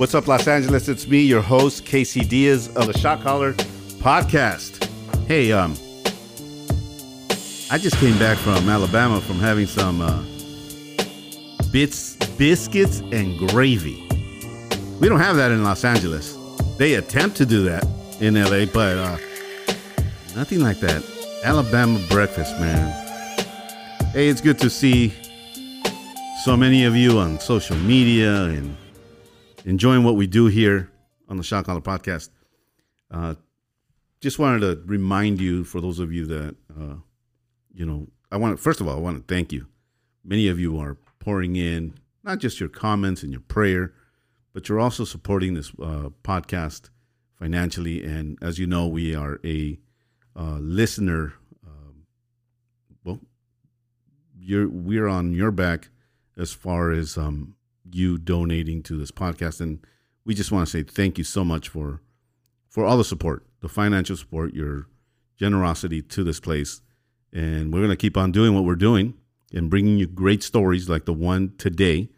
What's up, Los Angeles? It's me, your host, Casey Diaz of the Shot Caller Podcast. Hey, um, I just came back from Alabama from having some uh, bits, biscuits, and gravy. We don't have that in Los Angeles. They attempt to do that in LA, but uh, nothing like that. Alabama breakfast, man. Hey, it's good to see so many of you on social media and enjoying what we do here on the Shot Caller Podcast. Uh, just wanted to remind you, for those of you that, uh, you know, I want to, first of all, I want to thank you. Many of you are pouring in not just your comments and your prayer, but you're also supporting this uh, podcast financially. And as you know, we are a uh, listener. Um, well, you're we're on your back as far as um, you donating to this podcast, and we just want to say thank you so much for for all the support, the financial support, your generosity to this place, and we're going to keep on doing what we're doing and bringing you great stories like the one today.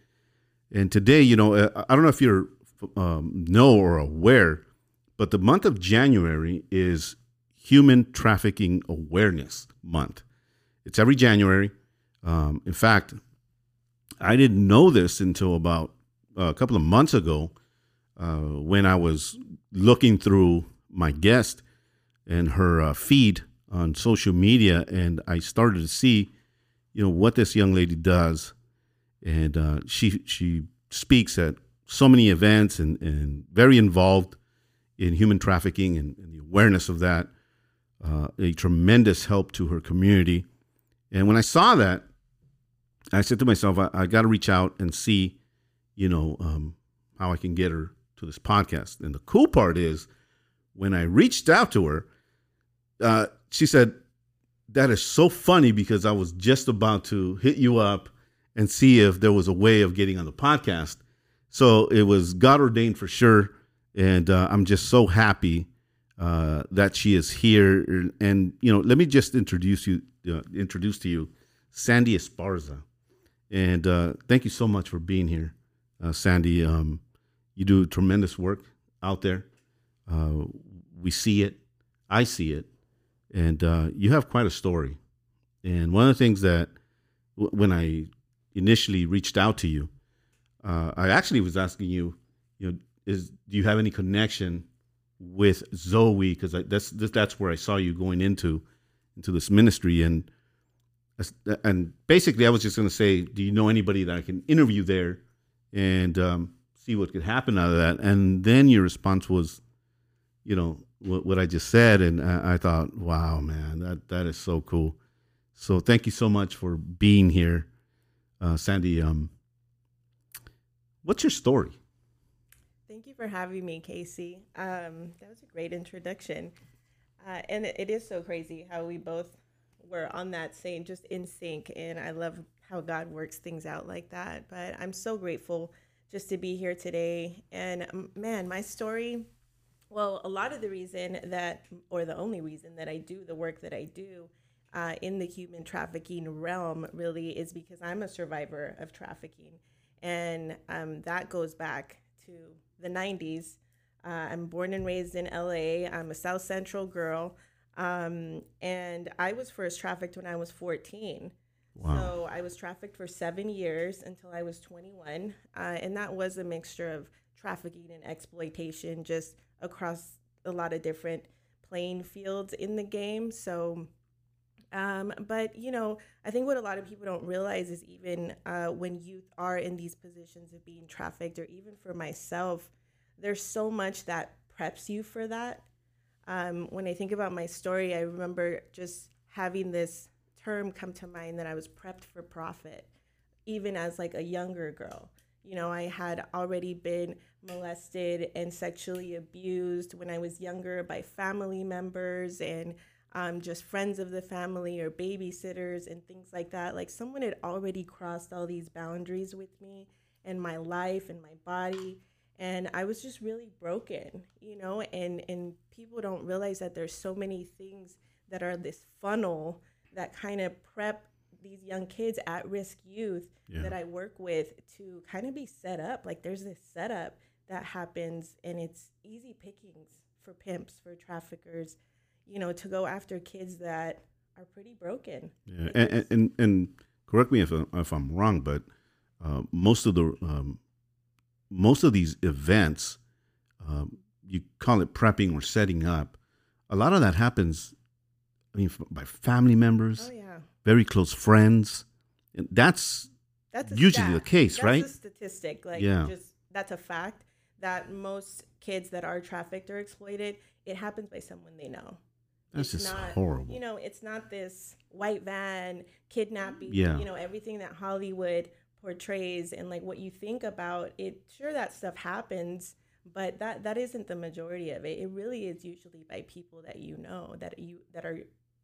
And today, you know, uh, I don't know if you're um, know or aware, but the month of January is Human Trafficking Awareness Month. It's every January. Um, in fact, I didn't know this until about uh, a couple of months ago uh, when I was looking through my guest and her uh, feed on social media, and I started to see, you know, what this young lady does, and uh, she she speaks at so many events and and very involved in human trafficking and, and the awareness of that, uh, a tremendous help to her community, and when I saw that, I said to myself, I, I got to reach out and see, you know, um, how I can get her to this podcast. And the cool part is, when I reached out to her, uh, she said, That is so funny because I was just about to hit you up and see if there was a way of getting on the podcast. So it was God ordained for sure. And uh, I'm just so happy uh, that she is here. And, you know, let me just introduce you, uh, introduce to you Sandy Esparza. And uh, thank you so much for being here, uh, Sandy. Um, you do tremendous work out there. Uh, we see it. I see it. And uh, you have quite a story. And one of the things that w- when I initially reached out to you, uh, I actually was asking you, you know, is do you have any connection with Zoe? Because that's that's where I saw you going into into this ministry, and and basically I was just going to say, do you know anybody that I can interview there, and um, see what could happen out of that? And then your response was, you know, what, what I just said, and I, I thought, wow, man, that that is so cool. So thank you so much for being here, uh, Sandy. Um, what's your story? Thank you for having me, Casey. Um, that was a great introduction. Uh, and it, it is so crazy how we both were on that same, just in sync. And I love how God works things out like that. But I'm so grateful just to be here today. And um, man, my story, well, a lot of the reason that, or the only reason that I do the work that I do uh, in the human trafficking realm really is because I'm a survivor of trafficking. And um, that goes back to the 90s. Uh, I'm born and raised in LA. I'm a South Central girl. Um, and I was first trafficked when I was 14. Wow. So I was trafficked for seven years until I was 21. Uh, and that was a mixture of trafficking and exploitation just across a lot of different playing fields in the game. So, um, but you know, I think what a lot of people don't realize is even uh, when youth are in these positions of being trafficked, or even for myself, there's so much that preps you for that. Um, when I think about my story, I remember just having this term come to mind that I was prepped for profit, even as like a younger girl. You know, I had already been molested and sexually abused when I was younger by family members and um, just friends of the family or babysitters and things like that. Like someone had already crossed all these boundaries with me and my life and my body. And I was just really broken, you know, and, and people don't realize that there's so many things that are this funnel that kind of prep these young kids at risk youth yeah. that I work with to kind of be set up. Like there's this setup that happens, and it's easy pickings for pimps, for traffickers, you know, to go after kids that are pretty broken. Yeah, and, and, and correct me if if I'm wrong, but uh, most of the um, most of these events, um, you call it prepping or setting up. A lot of that happens, I mean, by family members, Oh yeah, very close friends. And that's that's Usually stat. the case, that's right? A statistic, like Yeah. just that's a fact that most kids that are trafficked or exploited, it happens by someone they know. that's It's just not, horrible. You know, it's not this white van kidnapping. Yeah. You know, everything that Hollywood portrays and like what you think about it. Sure, that stuff happens, but that that isn't the majority of it. It really is usually by people that you know that you that are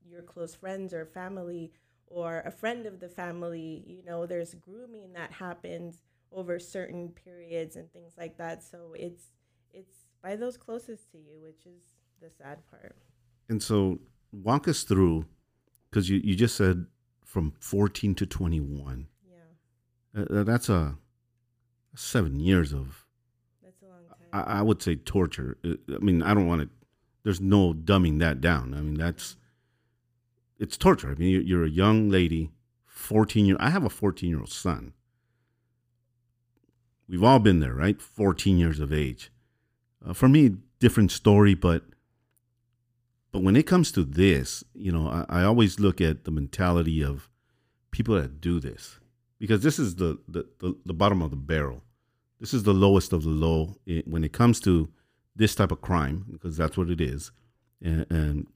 your close friends or family or a friend of the family. You know, there's grooming that happens over certain periods and things like that. So it's it's by those closest to you, which is the sad part. And so, walk us through, because you, you just said from 14 to 21. Yeah. Uh, that's a seven years of, That's a long time. I, I would say, torture. Uh, I mean, I don't want to, there's no dumbing that down. I mean, that's, it's torture. I mean, you're, a young lady, 14 year, I have a 14 year old son. We've all been there, right? 14 years of age. Uh, for me, different story, but but when it comes to this, you know, I, I always look at the mentality of people that do this because this is the, the, the, the bottom of the barrel. This is the lowest of the low when it comes to this type of crime because that's what it is. And, and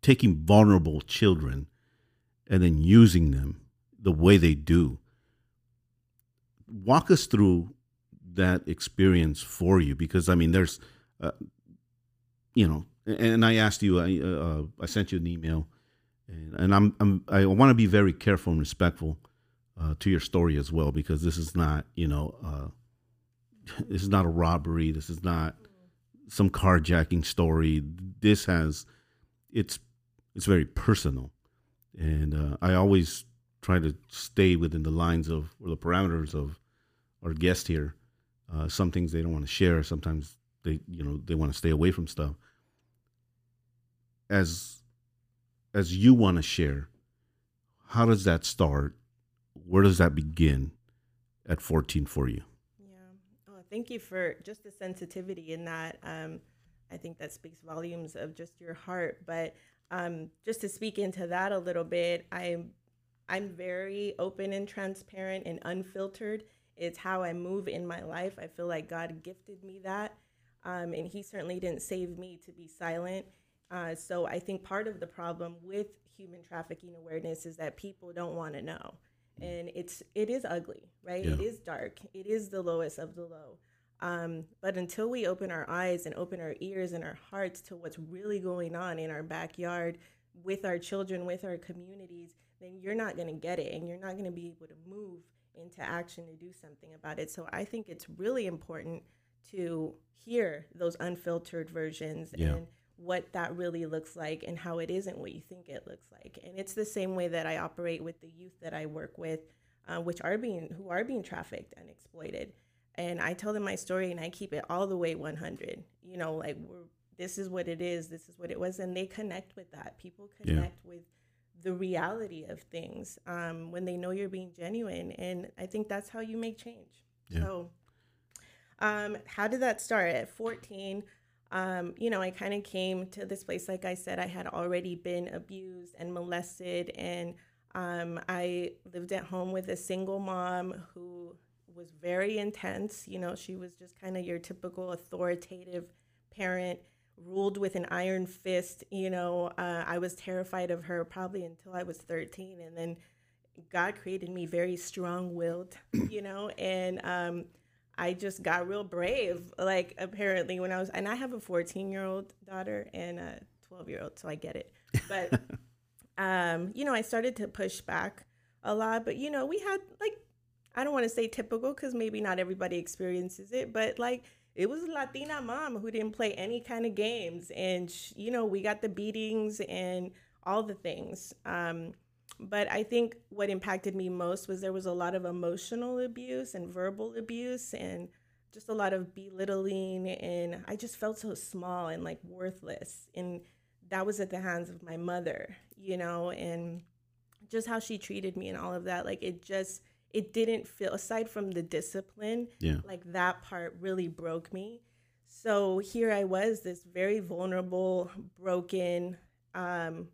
taking vulnerable children and then using them the way they do. Walk us through that experience for you because I mean, there's, uh, you know, and I asked you, I, uh, I sent you an email, and, and I'm, I'm I want to be very careful and respectful uh, to your story as well because this is not, you know, uh, this is not a robbery. This is not some carjacking story. This has, it's, it's very personal, and uh, I always try to stay within the lines of or the parameters of our guest here. Uh, some things they don't want to share. Sometimes they, you know, they want to stay away from stuff as as you want to share how does that start where does that begin at 14 for you Yeah. Oh, thank you for just the sensitivity in that. Um, I think that speaks volumes of just your heart. But um, just to speak into that a little bit, I'm I'm very open and transparent and unfiltered. It's how I move in my life. I feel like God gifted me that, um, and He certainly didn't save me to be silent. Uh, so I think part of the problem with human trafficking awareness is that people don't want to know, and it's it is ugly, right? It Yeah. is dark. It is the lowest of the low. Um, but until we open our eyes and open our ears and our hearts to what's really going on in our backyard with our children, with our communities, then you're not going to get it and you're not going to be able to move into action to do something about it. So I think it's really important to hear those unfiltered versions Yeah. and what that really looks like and how it isn't what you think it looks like. And it's the same way that I operate with the youth that I work with, uh, which are being who are being trafficked and exploited. And I tell them my story and I keep it all the way 100. You know, like we're this is what it is, this is what it was, and they connect with that. People Yeah. connect with the reality of things um, when they know you're being genuine, and I think that's how you make change. Yeah. So, um, how did that start? At 14, um, you know, I kind of came to this place. Like I said, I had already been abused and molested, and um, I lived at home with a single mom who was very intense. You know, she was just kind of your typical authoritative parent, ruled with an iron fist. You know, uh, I was terrified of her probably until I was 13, and then God created me very strong willed, you know, and um, I just got real brave, like apparently when I was, and I have a 14 year old daughter and a 12 year old, so I get it. But, um, you know, I started to push back a lot, but you know, we had like, I don't want to say typical because maybe not everybody experiences it, but like, it was a Latina mom who didn't play any kind of games. And, sh- you know, we got the beatings and all the things. Um, but I think what impacted me most was there was a lot of emotional abuse and verbal abuse and just a lot of belittling and I just felt so small and like worthless and that was at the hands of my mother, you know, and just how she treated me and all of that like it just it didn't feel aside from the discipline, Yeah. like that part really broke me. So here I was, this very vulnerable, broken um,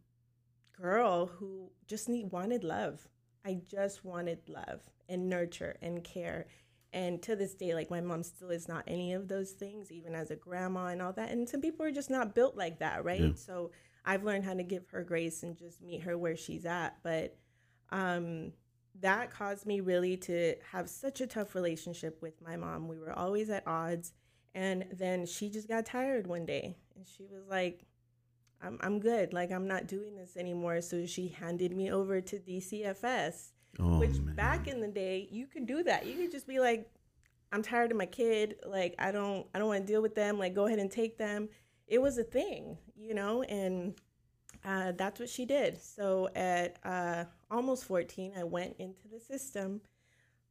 girl who just need wanted love. I just wanted love and nurture and care. And to this day, like my mom still is not any of those things, even as a grandma and all that. And some people are just not built like that, right? Yeah. So I've learned how to give her grace and just meet her where she's at. But um, that caused me really to have such a tough relationship with my mom. We were always at odds. And then she just got tired one day and she was like, I'm, I'm good. Like, I'm not doing this anymore. So she handed me over to DCFS, Oh which man. back in the day, you could do that. You could just be like, I'm tired of my kid. Like, I don't, I don't want to deal with them. Like, go ahead and take them. It was a thing, you know, and uh, that's what she did. So at uh, almost 14, I went into the system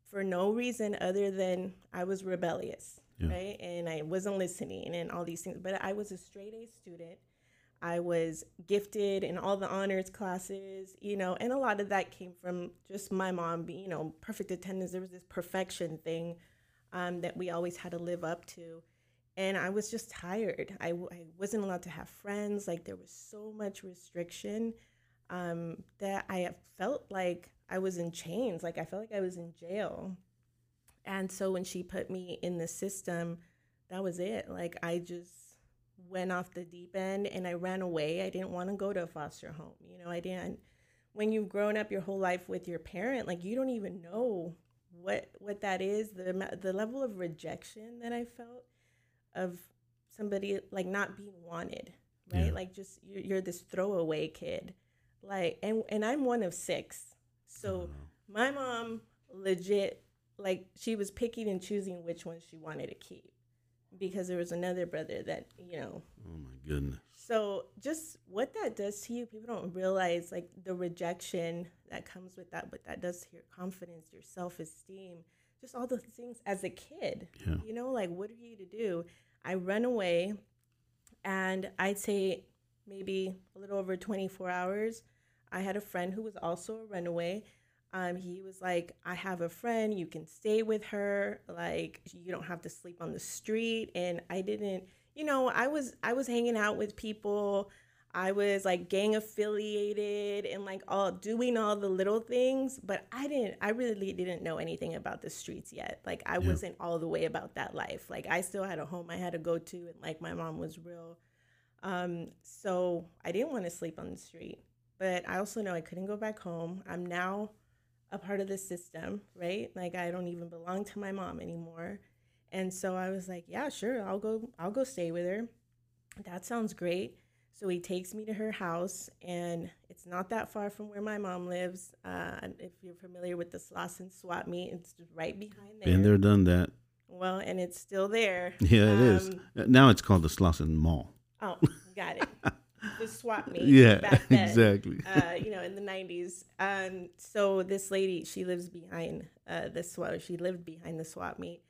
for no reason other than I was rebellious, Yeah. right? And I wasn't listening and all these things. But I was a straight A student. I was gifted in all the honors classes, you know, and a lot of that came from just my mom being, you know, perfect attendance. There was this perfection thing um, that we always had to live up to. And I was just tired. I, wasn't allowed to have friends. Like, there was so much restriction um, that I felt like I was in chains. Like, I felt like I was in jail. And so when she put me in the system, that was it. Like, I just went off the deep end and I ran away. I didn't want to go to a foster home. You know, I didn't. When you've grown up your whole life with your parent, like you don't even know what what that is. The the level of rejection that I felt of somebody like not being wanted, right? Yeah. Like just you're, you're this throwaway kid, like and and I'm one of six, so oh, my mom legit like she was picking and choosing which ones she wanted to keep because there was another brother that you know Oh my goodness. so just what that does to you people don't realize like the rejection that comes with that but that does to your confidence your self-esteem just all the things as a kid Yeah. you know like what are you to do i run away and i'd say maybe a little over 24 hours i had a friend who was also a runaway um, he was like i have a friend you can stay with her like you don't have to sleep on the street. And i didn't you know i was i was hanging out with people. I was like gang affiliated and like all doing all the little things but i didn't i really didn't know anything about the streets yet. Like i Yeah. wasn't all the way about that life. Like i still had a home i had to go to and like my mom was real. Um so i didn't want to sleep on the street but i also know i couldn't go back home. I'm now a part of the system right? Like i don't even belong to my mom anymore. And so i was like yeah sure i'll go i'll go stay with her. That sounds great. So he takes me to her house and it's not that far from where my mom lives. Uh, if you're familiar with the slauson swap meet it's right behind there Been there, done that. well and it's still there. Yeah, it is. Um, Now it's called the Slauson Mall. oh got it the swap meet Yeah, back then exactly. uh, you know, in the 90s. Um, so this lady, she lives behind uh, the swap. She lived behind the swap meet.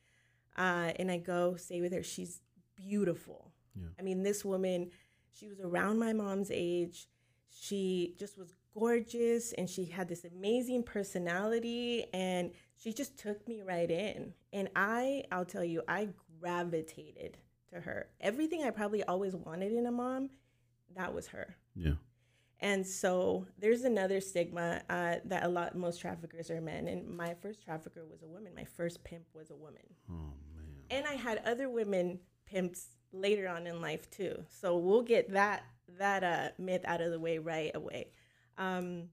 Uh, and I go stay with her. She's beautiful. Yeah. I mean, this woman, she was around my mom's age. She just was gorgeous and she had this amazing personality and she just took me right in. And I, I'll tell you, I gravitated to her. Everything I probably always wanted in a mom, that was her. Yeah. And so there's another stigma uh, that a lot most traffickers are men. And my first trafficker was a woman. My first pimp was a woman. Oh man. And I had other women pimps later on in life too. So we'll get that that uh, myth out of the way right away. Um,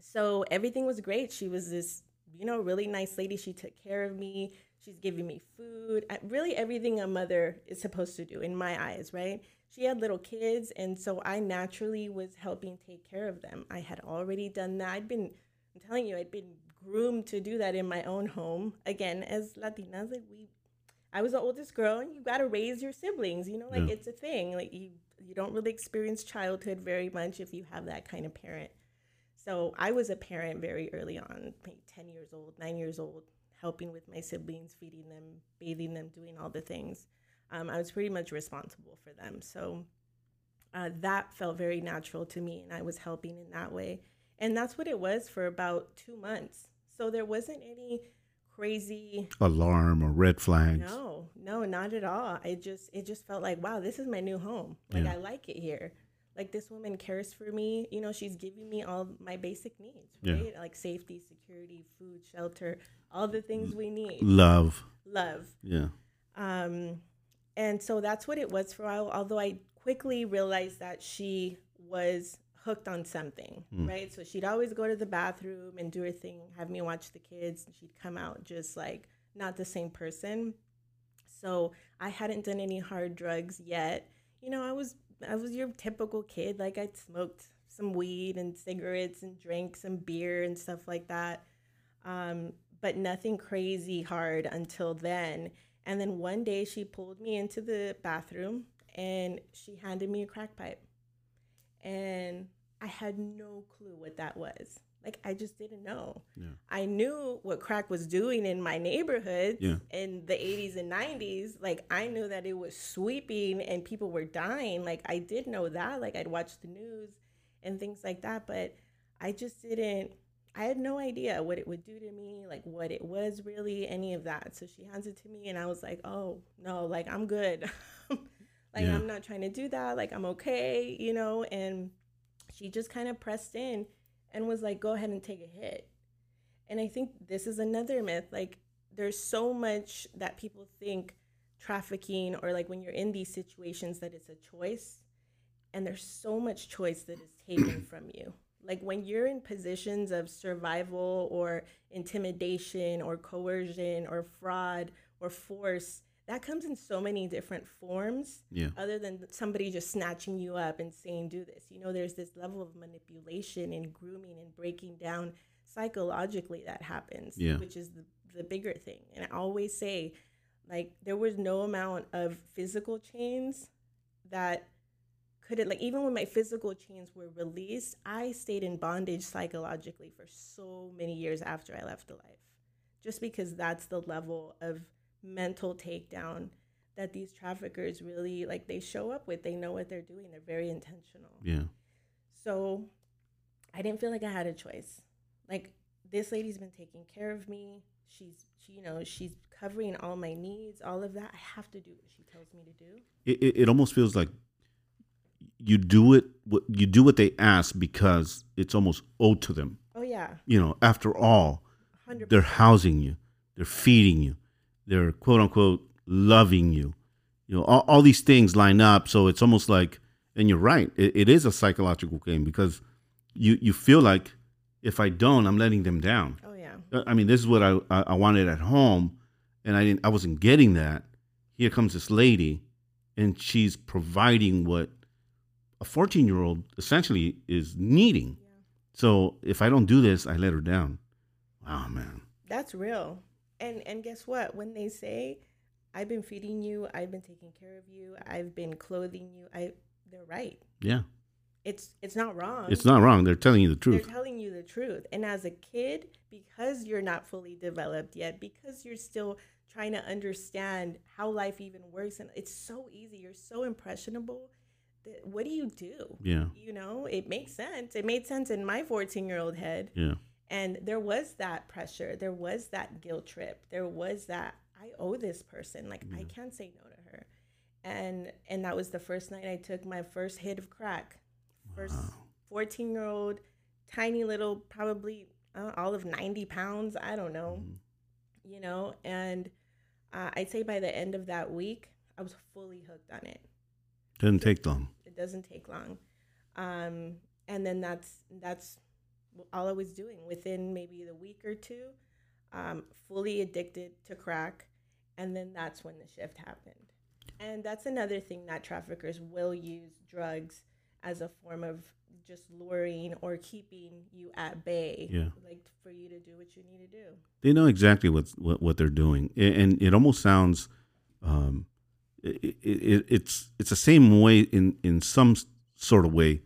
so everything was great. She was this, you know, really nice lady. She took care of me. She's giving me food. Really, everything a mother is supposed to do in my eyes, right? She had little kids, and so I naturally was helping take care of them. I had already done that. I'd been, I'm telling you, I'd been groomed to do that in my own home. Again, as Latinas, like we I was the oldest girl, and you got to raise your siblings. You know, like Yeah. it's a thing. Like you, you don't really experience childhood very much if you have that kind of parent. So I was a parent very early on, maybe ten years old, nine years old, helping with my siblings, feeding them, bathing them, doing all the things. Um, I was pretty much responsible for them. So uh, that felt very natural to me, and I was helping in that way. And that's what it was for about two months. So there wasn't any crazy alarm or red flags. No, no, not at all. I just it just felt like wow, this is my new home. Like yeah. I like it here. Like this woman cares for me. You know, she's giving me all my basic needs, right? Yeah. Like safety, security, food, shelter, all the things we need. Love. Love. Yeah. Um, and so that's what it was for a while. Although I quickly realized that she was hooked on something, mm. right? So she'd always go to the bathroom and do her thing, have me watch the kids, and she'd come out just like not the same person. So I hadn't done any hard drugs yet. You know, I was I was your typical kid. Like I'd smoked some weed and cigarettes and drank some beer and stuff like that. Um, but nothing crazy hard until then. And then one day she pulled me into the bathroom and she handed me a crack pipe. And I had no clue what that was. Like I just didn't know. Yeah. I knew what crack was doing in my neighborhood yeah. in the 80s and 90s. Like I knew that it was sweeping and people were dying. Like I did know that. Like I'd watch the news and things like that, but I just didn't I had no idea what it would do to me, like what it was really, any of that. So she hands it to me and I was like, "Oh, no, like I'm good." like yeah. I'm not trying to do that. Like I'm okay, you know, and she just kind of pressed in and was like, go ahead and take a hit. And I think this is another myth. Like, there's so much that people think trafficking or like when you're in these situations that it's a choice. And there's so much choice that is taken from you. Like when you're in positions of survival or intimidation or coercion or fraud or force, that comes in so many different forms yeah. other than somebody just snatching you up and saying do this you know there's this level of manipulation and grooming and breaking down psychologically that happens yeah. which is the, the bigger thing and i always say like there was no amount of physical chains that could it like even when my physical chains were released i stayed in bondage psychologically for so many years after i left the life just because that's the level of mental takedown that these traffickers really like they show up with they know what they're doing they're very intentional. Yeah. So i didn't feel like i had a choice. Like this lady's been taking care of me. She's she, you know she's covering all my needs all of that. I have to do what she tells me to do. It, it, it almost feels like you do it what you do what they ask because it's almost owed to them. Oh yeah. You know after all 100%. they're housing you. They're feeding you they're quote unquote loving you. You know, all, all these things line up. So it's almost like, and you're right, it, it is a psychological game because you, you feel like if I don't, I'm letting them down. Oh yeah. Uh, I mean, this is what I, I wanted at home, and I didn't. I wasn't getting that. Here comes this lady, and she's providing what a 14 year old essentially is needing. Yeah. So if I don't do this, I let her down. Wow, man. That's real. And and guess what? When they say, "I've been feeding you, I've been taking care of you, I've been clothing you," I they're right. Yeah. It's it's not wrong. It's not wrong. They're telling you the truth. They're telling you the truth. And as a kid, because you're not fully developed yet, because you're still trying to understand how life even works and it's so easy. You're so impressionable. That, what do you do? Yeah. You know, it makes sense. It made sense in my 14-year-old head. Yeah. And there was that pressure. There was that guilt trip. There was that I owe this person. Like I can't say no to her. And and that was the first night I took my first hit of crack. First 14 year old, tiny little, probably uh, all of 90 pounds. I don't know. Mm. You know, and uh, I'd say by the end of that week, I was fully hooked on it. Doesn't take long. It doesn't take long. Um, and then that's that's all I was doing within maybe the week or two, um, fully addicted to crack. And then that's when the shift happened. And that's another thing that traffickers will use drugs as a form of just luring or keeping you at bay. Yeah. Like for you to do what you need to do. They know exactly what what, what they're doing. And it almost sounds um, it, it, it's it's the same way in, in some sort of way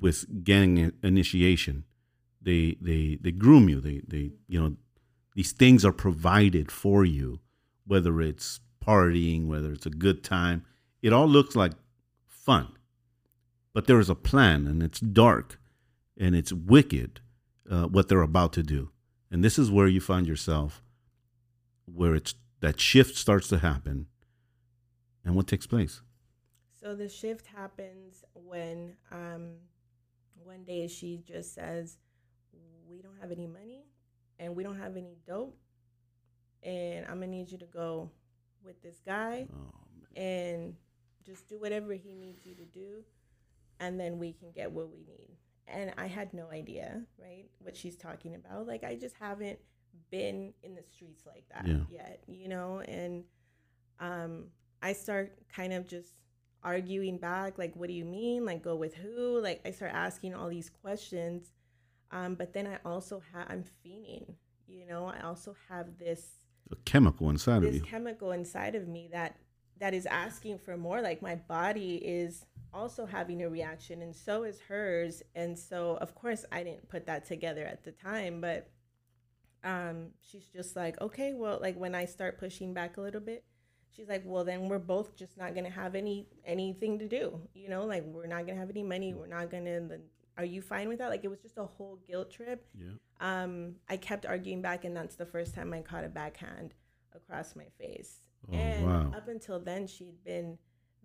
with gang initiation they they they groom you. They they you know these things are provided for you, whether it's partying, whether it's a good time. It all looks like fun, but there is a plan, and it's dark, and it's wicked uh, what they're about to do. And this is where you find yourself, where it's that shift starts to happen, and what takes place. So the shift happens when um, one day she just says, "We don't have any money, and we don't have any dope, and I'm gonna need you to go with this guy Oh, and just do whatever he needs you to do, and then we can get what we need." And I had no idea, right, what she's talking about. Like I just haven't been in the streets like that Yeah. yet, you know, and um, I start kind of just arguing back, like, what do you mean? Like, go with who? Like, I start asking all these questions. Um, but then I also have, I'm fiending, you know, I also have this, a chemical inside of this you. chemical inside of me that, that is asking for more. Like, my body is also having a reaction, and so is hers. And so, of course, I didn't put that together at the time, but um, she's just like, okay, well, like when I start pushing back a little bit, she's like, well, then we're both just not gonna have any anything to do, you know, like we're not gonna have any money, we're not gonna. Are you fine with that? Like it was just a whole guilt trip. Yeah. Um, I kept arguing back, and that's the first time I caught a backhand across my face. Oh, and wow. up until then, she'd been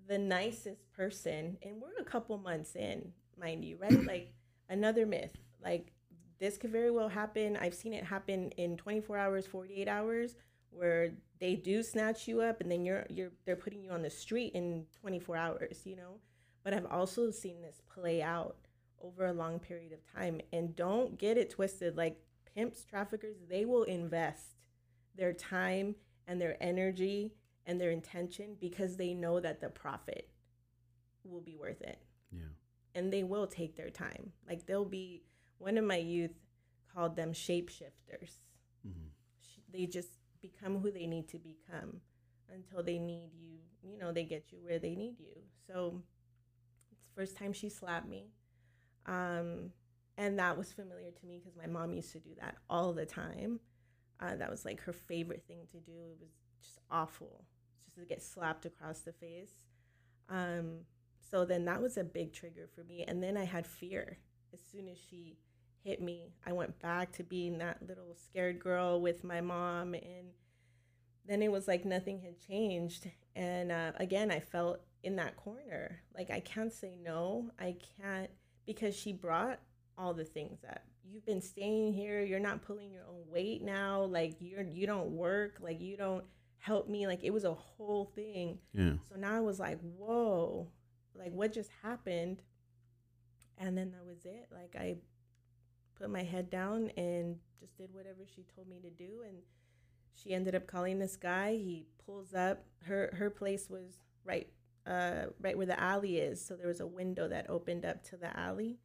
the nicest person, and we're a couple months in, mind you, right? like another myth, like this could very well happen. I've seen it happen in 24 hours, 48 hours, where they do snatch you up, and then you're you're they're putting you on the street in 24 hours, you know. But I've also seen this play out over a long period of time, and don't get it twisted. Like pimps, traffickers, they will invest their time and their energy and their intention because they know that the profit will be worth it Yeah. and they will take their time. Like they'll be one of my youth called them shapeshifters. Mhm. They just become who they need to become until they need you. You know, they get you where they need you. So first time she slapped me. Um, and that was familiar to me because my mom used to do that all the time. Uh, that was like her favorite thing to do. It was just awful, just to get slapped across the face. Um, so then that was a big trigger for me. And then I had fear. As soon as she hit me, I went back to being that little scared girl with my mom. And then it was like nothing had changed. And uh, again, I felt in that corner. Like I can't say no. I can't because she brought all the things up. You've been staying here. You're not pulling your own weight now. Like you're you don't work. Like you don't help me. Like it was a whole thing. Yeah. So now I was like, whoa, like what just happened? And then that was it. Like I put my head down and just did whatever she told me to do. And she ended up calling this guy. He pulls up. Her her place was right uh right where the alley is. So there was a window that opened up to the alley.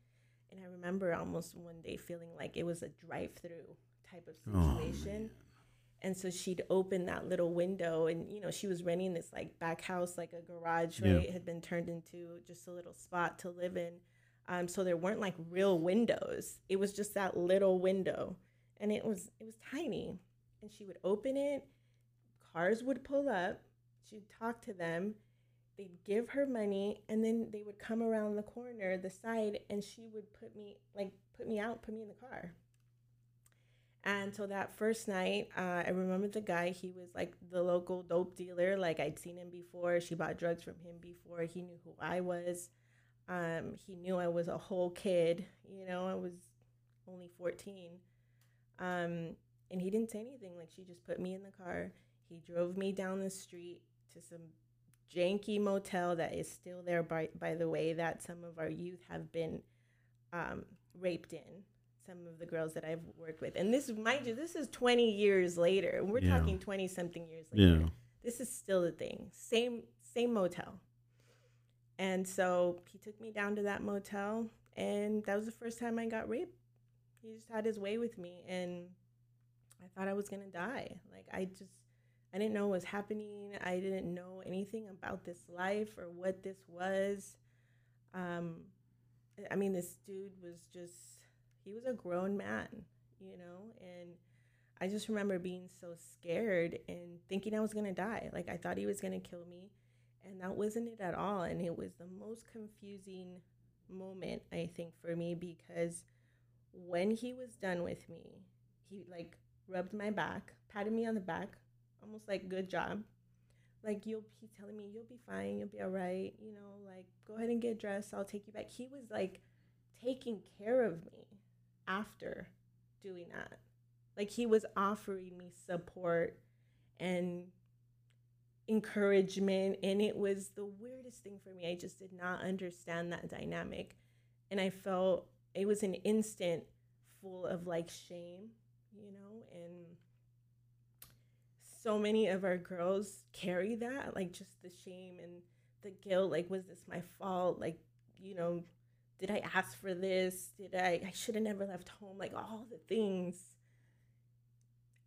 And I remember almost one day feeling like it was a drive through type of Oh, situation. And so she'd open that little window and you know she was renting this like back house like a garage right? Yeah. it had been turned into just a little spot to live in. Um, so there weren't like real windows. It was just that little window. And it was it was tiny. And she would open it. Cars would pull up. She'd talk to them they'd give her money and then they would come around the corner the side and she would put me like put me out put me in the car and so that first night, uh, I remember the guy. He was like the local dope dealer. Like I'd seen him before. She bought drugs from him before. He knew who I was. Um, he knew I was a whole kid. You know, I was only 14. Um, and he didn't say anything. Like she just put me in the car. He drove me down the street to some janky motel that is still there, by, by the way, that some of our youth have been um, raped in some of the girls that I've worked with. And this, mind you, this is 20 years later. We're Yeah. talking 20 something years later. Yeah. This is still a thing. Same same motel. And so he took me down to that motel and that was the first time I got raped. He just had his way with me and I thought I was going to die. Like I just I didn't know what was happening. I didn't know anything about this life or what this was. Um I mean this dude was just he was a grown man, you know, and I just remember being so scared and thinking I was going to die. Like I thought he was going to kill me. And that wasn't it at all. And it was the most confusing moment, I think, for me because when he was done with me, he like rubbed my back, patted me on the back, almost like, good job. Like, you'll, be telling me, you'll be fine, you'll be all right, you know, like, go ahead and get dressed, I'll take you back. He was like taking care of me after doing that. Like, he was offering me support and encouragement and it was the weirdest thing for me i just did not understand that dynamic and i felt it was an instant full of like shame you know and so many of our girls carry that like just the shame and the guilt like was this my fault like you know did i ask for this did i i should have never left home like all the things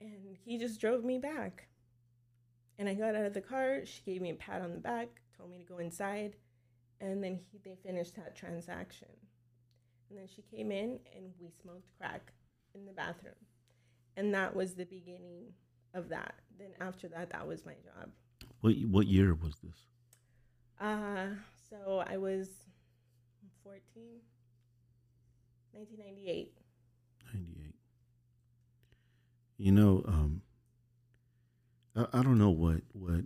and he just drove me back and I got out of the car. She gave me a pat on the back, told me to go inside, and then he, they finished that transaction. And then she came in and we smoked crack in the bathroom. And that was the beginning of that. Then after that, that was my job. What what year was this? Uh, so I was 14, 1998. 98. You know, um, I, I don't know what what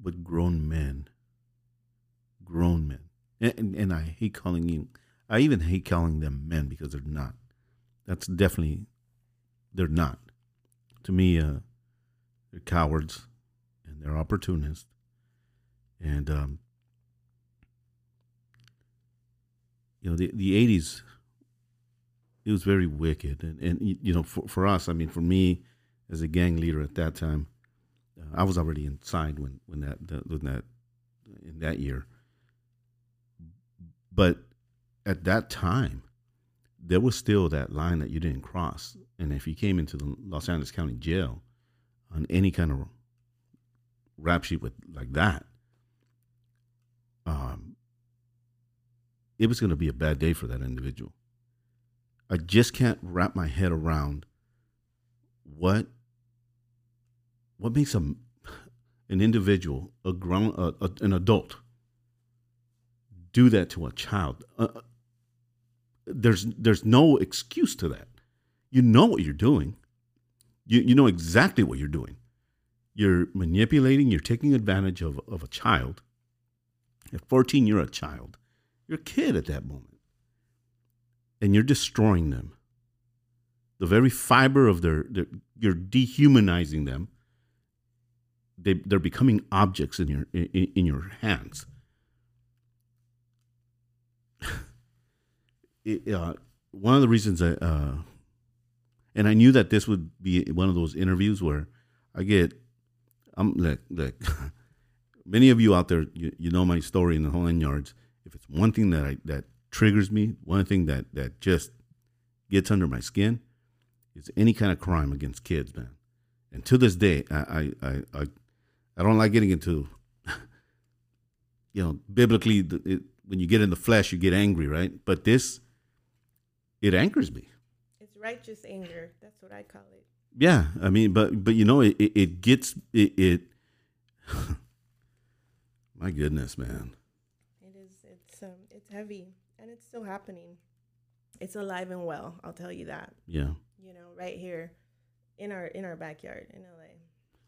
what grown men, grown men, and, and, and I hate calling you, I even hate calling them men because they're not. That's definitely, they're not. To me, uh, they're cowards, and they're opportunists, and um, you know the the eighties. It was very wicked, and and you know for for us, I mean, for me as a gang leader at that time. Uh, I was already inside when when that, when that in that year. But at that time, there was still that line that you didn't cross, and if you came into the Los Angeles County Jail on any kind of rap sheet with like that, um, it was going to be a bad day for that individual. I just can't wrap my head around what what makes a, an individual, a grown, a, a, an adult, do that to a child? Uh, there's there's no excuse to that. You know what you're doing. You you know exactly what you're doing. You're manipulating. You're taking advantage of of a child. At 14, you're a child. You're a kid at that moment, and you're destroying them. The very fiber of their, their you're dehumanizing them they they're becoming objects in your in, in your hands. It, uh, one of the reasons I uh, and I knew that this would be one of those interviews where I get I'm like like many of you out there you, you know my story in the whole nine yards. If it's one thing that I that triggers me, one thing that that just gets under my skin, is any kind of crime against kids, man. And to this day, I I, I, I don't like getting into, you know, biblically, it, when you get in the flesh, you get angry, right? But this, it anchors me. It's righteous anger. That's what I call it. Yeah, I mean, but but you know, it it, it gets it. it my goodness, man. It is. It's um. It's heavy, and it's still happening. It's alive and well. I'll tell you that. Yeah. You know, right here, in our in our backyard in LA.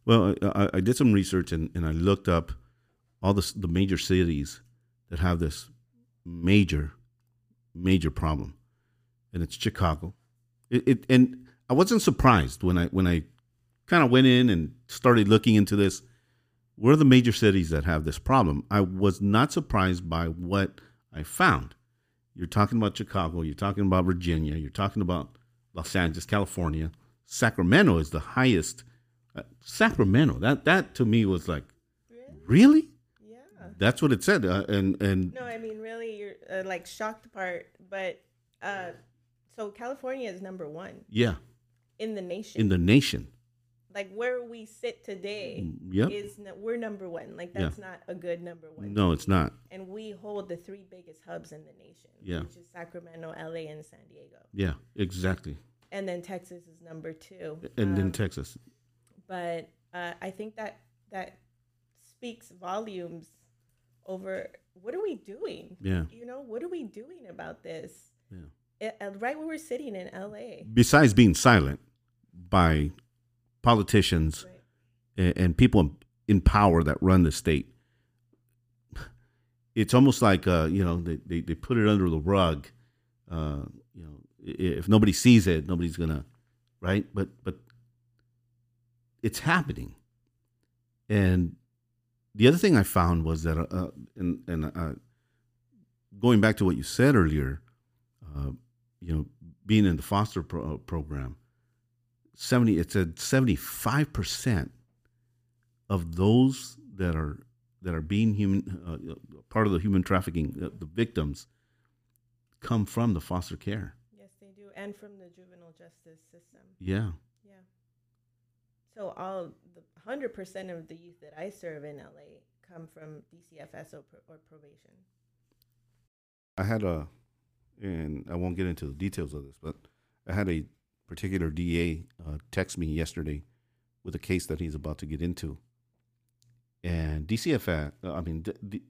Well, I, I did some research and, and I looked up all the, the major cities that have this major, major problem, and it's Chicago. It, it and I wasn't surprised when I when I kind of went in and started looking into this. Where are the major cities that have this problem? I was not surprised by what I found. You're talking about Chicago. You're talking about Virginia. You're talking about Los Angeles, California. Sacramento is the highest uh, Sacramento. That that to me was like, really? really? Yeah. That's what it said. Uh, and and no, I mean really, you're uh, like shocked part, but uh, so California is number one. Yeah. In the nation. In the nation. Like where we sit today mm, yep. is no, we're number one. Like that's yeah. not a good number one. No, it's not. And we hold the three biggest hubs in the nation. Yeah. Which is Sacramento, LA, and San Diego. Yeah, exactly. and then Texas is number two. And then Um, Texas. but uh, I think that that speaks volumes over what are we doing? Yeah. You know, what are we doing about this? Yeah. Uh, right where we're sitting in LA. Besides being silent by politicians Right. and, people in, in power that run the state, it's almost like uh, you know they, they, they put it under the rug. Uh, you know, if nobody sees it, nobody's gonna, right? But but it's happening. And the other thing I found was that, uh, and and uh, going back to what you said earlier, uh, you know, being in the foster pro- uh, program, seventy it said seventy five percent of those that are that are being human uh, part of the human trafficking, uh, the victims, come from the foster care. Yes, they do, and from the juvenile justice system. Yeah, Yeah. So all the hundred percent of the youth that I serve in LA come from DCFS or, pro- or probation. I had a, and I won't get into the details of this, but I had a particular DA uh, text me yesterday with a case that he's about to get into. And DCFS, uh, I mean, th- the,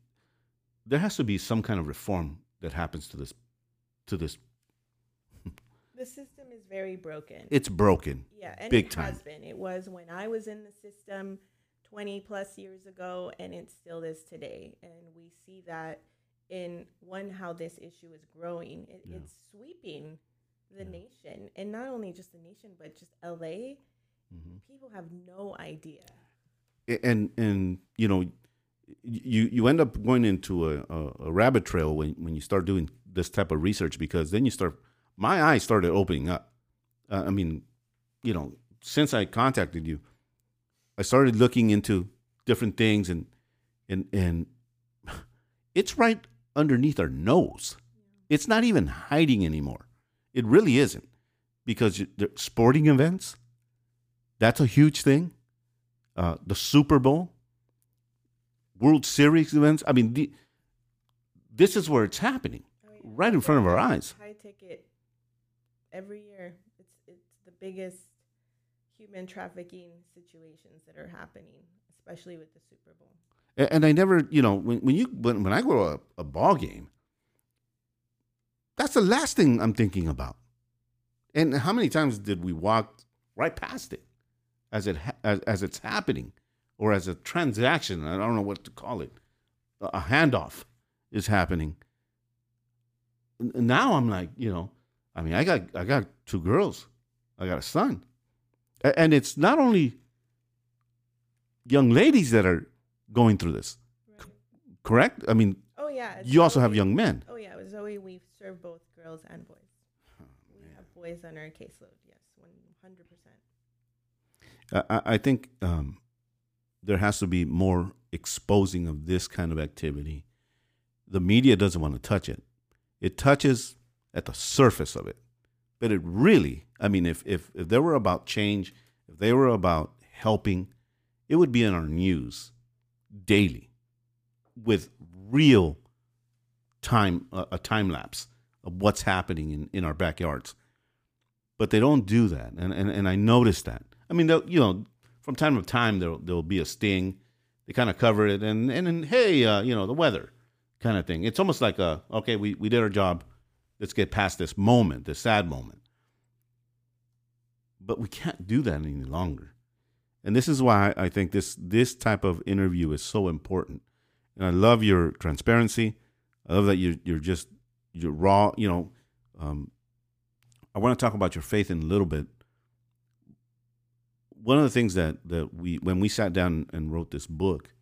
there has to be some kind of reform that happens to this, to this. The system is very broken. It's broken. Yeah, and Big it time. has been. It was when I was in the system 20 plus years ago, and it still is today. And we see that in one, how this issue is growing. It, Yeah. It's sweeping the Yeah. nation, and not only just the nation, but just LA. Mm-hmm. People have no idea. and and you know you you end up going into a, a, a rabbit trail when, when you start doing this type of research because then you start my eyes started opening up uh, i mean you know since i contacted you i started looking into different things and and and it's right underneath our nose it's not even hiding anymore it really isn't because the sporting events that's a huge thing uh, the Super Bowl, World Series events. I mean, the, this is where it's happening, Oh, yeah. right in front of our eyes. High ticket every year. It's it's the biggest human trafficking situations that are happening, especially with the Super Bowl. And I never, you know, when, when you when, when I go to a, a ball game, that's the last thing I'm thinking about. And how many times did we walk right past it as it ha- as, as it's happening, or as a transaction? I don't know what to call it. A handoff is happening. Now I'm like, you know, I mean, I got I got two girls, I got a son, and it's not only young ladies that are going through this, Right. correct? I mean, Oh yeah. you also have young men. Oh yeah, with Zoe, we serve both girls and boys. Oh, we have boys on our caseload. Yes, one hundred percent. I, I- I think um, there has to be more exposing of this kind of activity. The media doesn't want to touch it. It touches at the surface of it, but it really, I mean, if if if they were about change, if they were about helping, it would be in our news daily with real time a, a time lapse of what's happening in, in our backyards. But they don't do that. And, and and i noticed that. I mean you know from time to time there'll there'll be a sting. They kind of cover it and and then hey uh, you know the weather kind of thing. It's almost like a okay we, we did our job. Let's get past this moment this sad moment. But we can't do that any longer and this is why i think this this type of interview is so important and i love your transparency i love that you you're just you're raw you know um, I want to talk about your faith in a little bit. One of the things that that we when we sat down and wrote this book,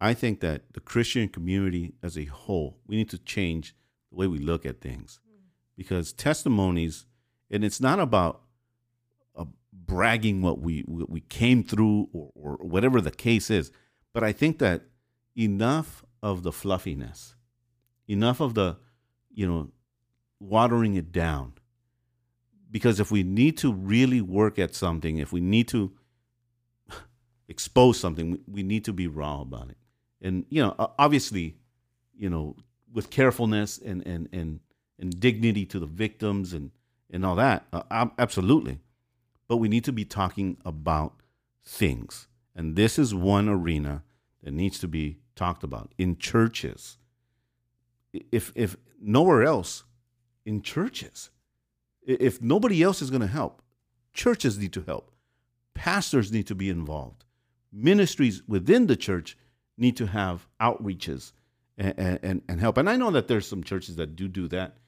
I think that the Christian community as a whole, we need to change the way we look at things. Because testimonies and it's not about bragging what we what we came through or, or whatever the case is, but I think that enough of the fluffiness, enough of the you know watering it down because if we need to really work at something, if we need to expose something, we need to be raw about it. And you know, obviously, you know, with carefulness and and and and dignity to the victims and and all that. Uh, absolutely. But we need to be talking about things. And this is one arena that needs to be talked about in churches. If, if nowhere else, in churches. If nobody else is going to help, churches need to help. Pastors need to be involved. Ministries within the church need to have outreaches and, and, and help. And I know that there's some churches that do do that.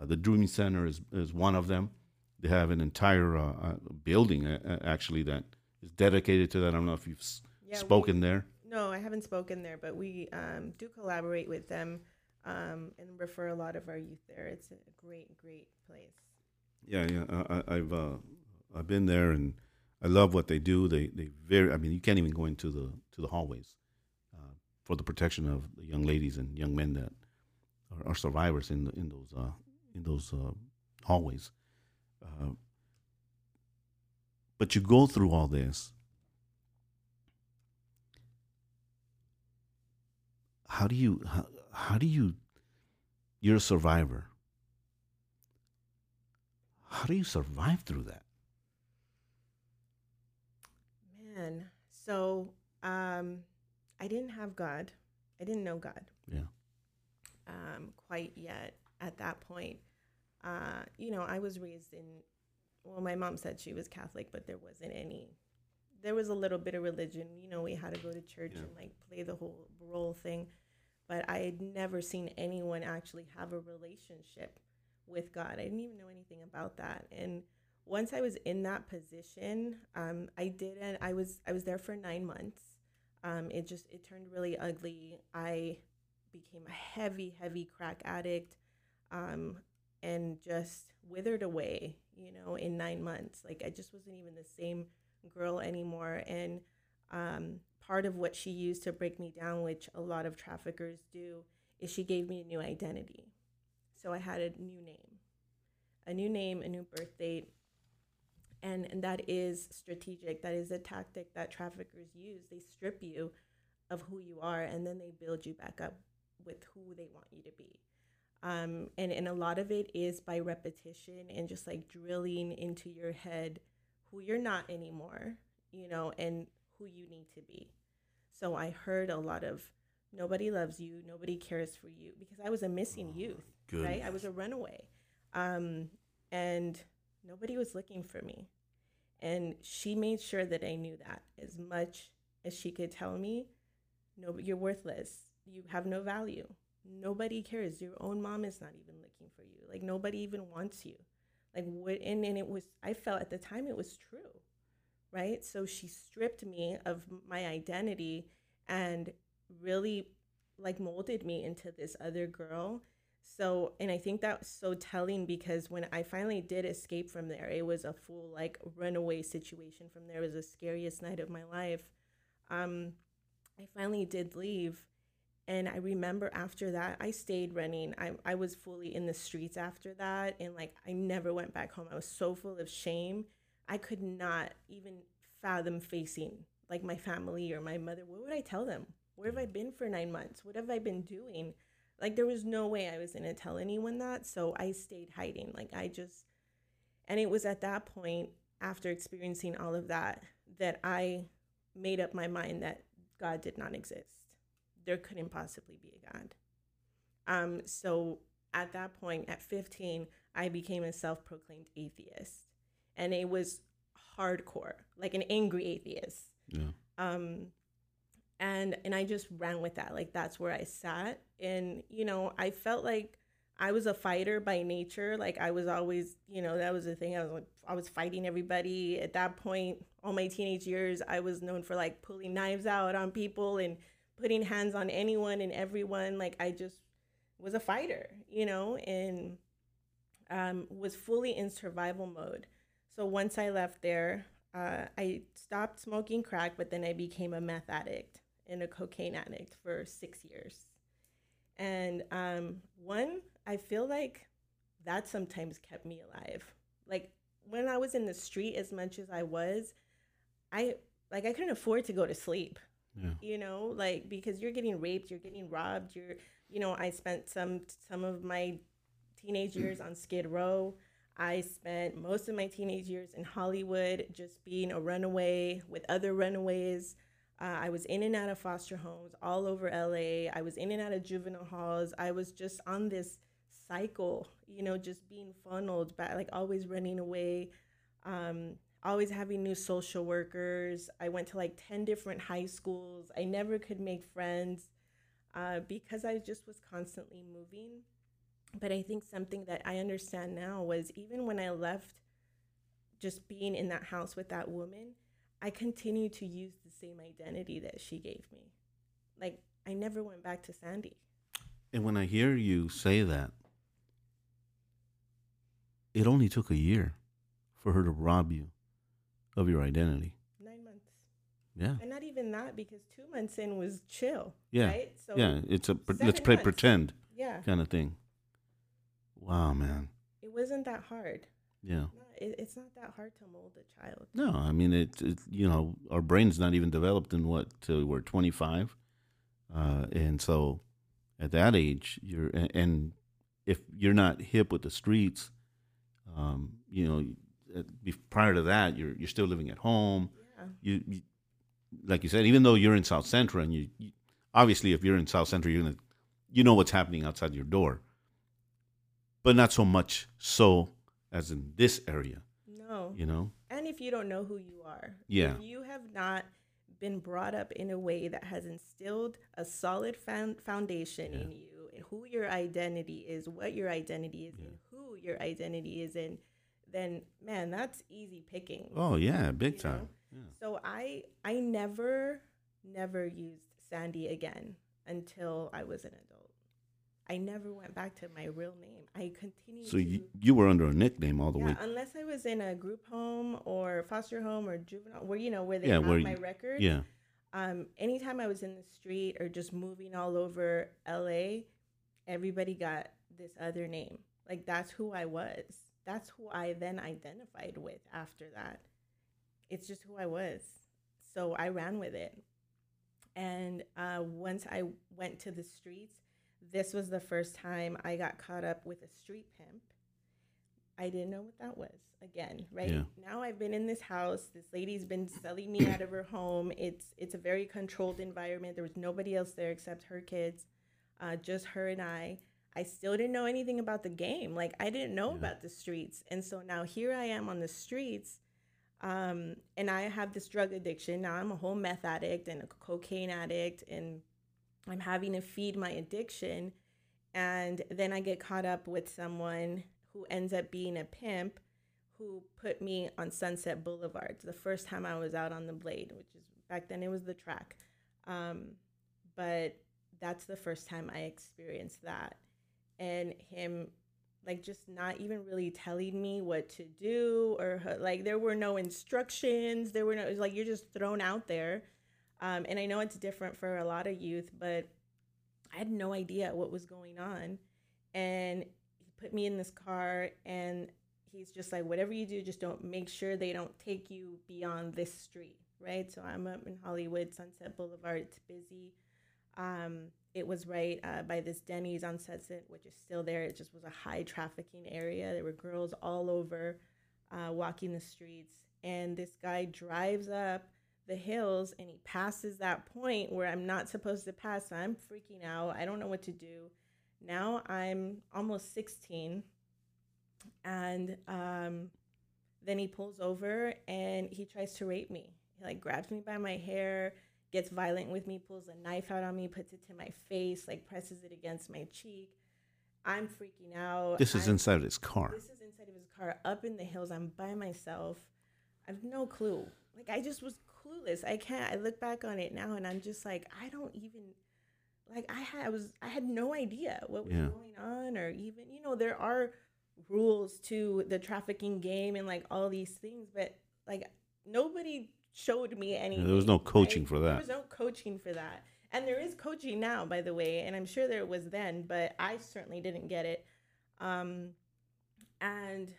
Uh, the Dreaming Center is, is one of them. They have an entire uh, uh building uh, actually that is dedicated to that. I don't know if you've yeah, spoken we, there. No, I haven't spoken there, but we um, do collaborate with them um, and refer a lot of our youth there. It's a great, great place. Yeah, yeah. I, have uh, I've been there, and I love what they do. They they very. I mean, you can't even go into the to the hallways uh, for the protection of the young ladies and young men that are, are survivors in the, in those uh, in those uh, hallways. Uh, but you go through all this. How do you how, how do you you're a survivor. How do you survive through that? Man so um i didn't have god. I didn't know god. Yeah. Um quite yet at that point uh you know i was raised in well my mom said she was catholic but there wasn't any there was a little bit of religion you know we had to go to church yeah. and like play the whole role thing but I had never seen anyone actually have a relationship with God. I didn't even know anything about that. And once I was in that position, um, I didn't. I was I was there for nine months. Um, it just it turned really ugly. I became a heavy, heavy crack addict, um, and just withered away. You know, in nine months, like I just wasn't even the same girl anymore. And um, part of what she used to break me down, which a lot of traffickers do, is she gave me a new identity. So I had a new name, a new name, a new birth date. And, and that is strategic. That is a tactic that traffickers use. They strip you of who you are and then they build you back up with who they want you to be. Um, and, and a lot of it is by repetition and just like drilling into your head who you're not anymore, you know, and who you need to be. So I heard a lot of nobody loves you, nobody cares for you because I was a missing oh, youth, goodness. right? I was a runaway. Um, and nobody was looking for me. And she made sure that I knew that as much as she could tell me, no, you're worthless. You have no value. Nobody cares. Your own mom is not even looking for you. Like nobody even wants you. Like what and, and it was I felt at the time it was true right? So she stripped me of my identity and really like molded me into this other girl. So, and I think that was so telling because when I finally did escape from there, it was a full like runaway situation from there. It was the scariest night of my life. Um, I finally did leave. And I remember after that, I stayed running. I, I was fully in the streets after that. And like, I never went back home. I was so full of shame I could not even fathom facing like my family or my mother. What would I tell them? Where have I been for nine months? What have I been doing? Like there was no way I was gonna tell anyone that. So I stayed hiding. Like I just and it was at that point after experiencing all of that that I made up my mind that God did not exist. There couldn't possibly be a God. Um, so at that point, at 15, I became a self proclaimed atheist and it was hardcore, like an angry atheist. Yeah. Um, and and I just ran with that. Like that's where I sat, and you know, I felt like I was a fighter by nature. Like I was always, you know, that was the thing. I was like, I was fighting everybody. At that point, all my teenage years, I was known for like pulling knives out on people and putting hands on anyone and everyone. Like I just was a fighter, you know, and um, was fully in survival mode. So once I left there, uh, I stopped smoking crack, but then I became a meth addict and a cocaine addict for six years. And um, one, I feel like that sometimes kept me alive. Like when I was in the street as much as I was, I like I couldn't afford to go to sleep. Yeah. You know, like because you're getting raped, you're getting robbed, you're you know, I spent some some of my teenage years on Skid Row. I spent most of my teenage years in Hollywood, just being a runaway with other runaways. Uh, I was in and out of foster homes all over LA. I was in and out of juvenile halls. I was just on this cycle, you know, just being funneled back, like always running away, um, always having new social workers. I went to like 10 different high schools. I never could make friends uh, because I just was constantly moving. But I think something that I understand now was even when I left just being in that house with that woman, I continued to use the same identity that she gave me. Like, I never went back to Sandy. And when I hear you say that, it only took a year for her to rob you of your identity. Nine months. Yeah. And not even that because two months in was chill. Yeah. Right? So yeah. It's a let's play months. pretend yeah. kind of thing. Wow, man. It wasn't that hard. Yeah. It, it's not that hard to mold a child. No, I mean it, it. You know, our brain's not even developed in what till we're twenty five, uh, and so at that age, you're and if you're not hip with the streets, um, you know, prior to that, you're you're still living at home. Yeah. You, you like you said, even though you're in South Central, and you, you obviously if you're in South Central, you're gonna you know what's happening outside your door, but not so much so as in this area. No. You know. And if you don't know who you are, Yeah. if you have not been brought up in a way that has instilled a solid found foundation Yeah. in you and who your identity is, what your identity is, Yeah. and who your identity is in, then man, that's easy picking. Oh yeah, big time. Yeah. So I I never never used Sandy again until I was an adult. I never went back to my real name. I continued So to you, you were under a nickname all the yeah, way. unless I was in a group home or foster home or juvenile, where you know where they Yeah, have where my you- record. Yeah. Um, anytime I was in the street or just moving all over LA, everybody got this other name. Like that's who I was. That's who I then identified with after that. It's just who I was. So I ran with it. And uh, once I went to the streets, this was the first time I got caught up with a street pimp. I didn't know what that was again, right? Yeah. Now I've been in this house. This lady's been selling me out of her home. It's it's a very controlled environment. There was nobody else there except her kids, uh, just her and I. I still didn't know anything about the game. Like I didn't know Yeah. about the streets, and so now here I am on the streets, um, and I have this drug addiction. Now I'm a whole meth addict and a cocaine addict, and I'm having to feed my addiction. And then I get caught up with someone who ends up being a pimp who put me on Sunset Boulevard. The first time I was out on the blade, which is back then it was the track. Um, but that's the first time I experienced that. And him like just not even really telling me what to do or like there were no instructions. There were no like you're just thrown out there. Um, and i know it's different for a lot of youth but i had no idea what was going on. And he put me in this car and he's just like whatever you do just don't make sure they don't take you beyond this street right? So i'm up in hollywood sunset boulevard it's busy. Um, it was right uh, by this Denny's on Sunset, which is still there. It just was a high trafficking area. There were girls all over uh, walking the streets. And this guy drives up the hills and he passes that point where I'm not supposed to pass. I'm freaking out. I don't know what to do. Now I'm almost 16. And um, then he pulls over and he tries to rape me. He like grabs me by my hair gets violent with me, pulls a knife out on me, puts it to my face, like presses it against my cheek. I'm freaking out. This is I'm- inside of his car. This is inside of his car, up in the hills. I'm by myself. I have no clue. Like I just was clueless. I can't. I look back on it now, and I'm just like, I don't even. Like I had, I was, I had no idea what was Yeah. going on, or even, you know, there are rules to the trafficking game and like all these things, but like nobody showed me anything. there was no coaching right? for that. There was no coaching for that. And there is coaching now, by the way, and I'm sure there was then, but I certainly didn't get it. Um, and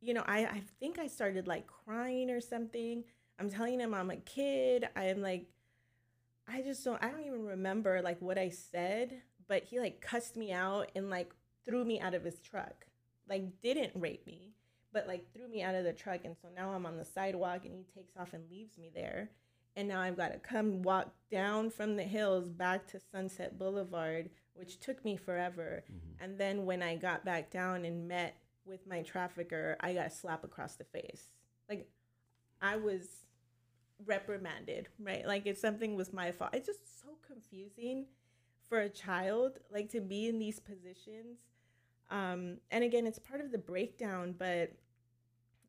you know, I, I think I started like crying or something. I'm telling him I'm a kid. I'm like, I just don't, I don't even remember like what I said, but he like cussed me out and like threw me out of his truck. Like, didn't rape me, but like threw me out of the truck. And so now I'm on the sidewalk and he takes off and leaves me there. And now I've got to come walk down from the hills back to Sunset Boulevard, which took me forever. Mm-hmm. And then when I got back down and met with my trafficker, I got a slap across the face. Like I was reprimanded, right? Like if something was my fault. It's just so confusing for a child, like to be in these positions. Um, and again, it's part of the breakdown, but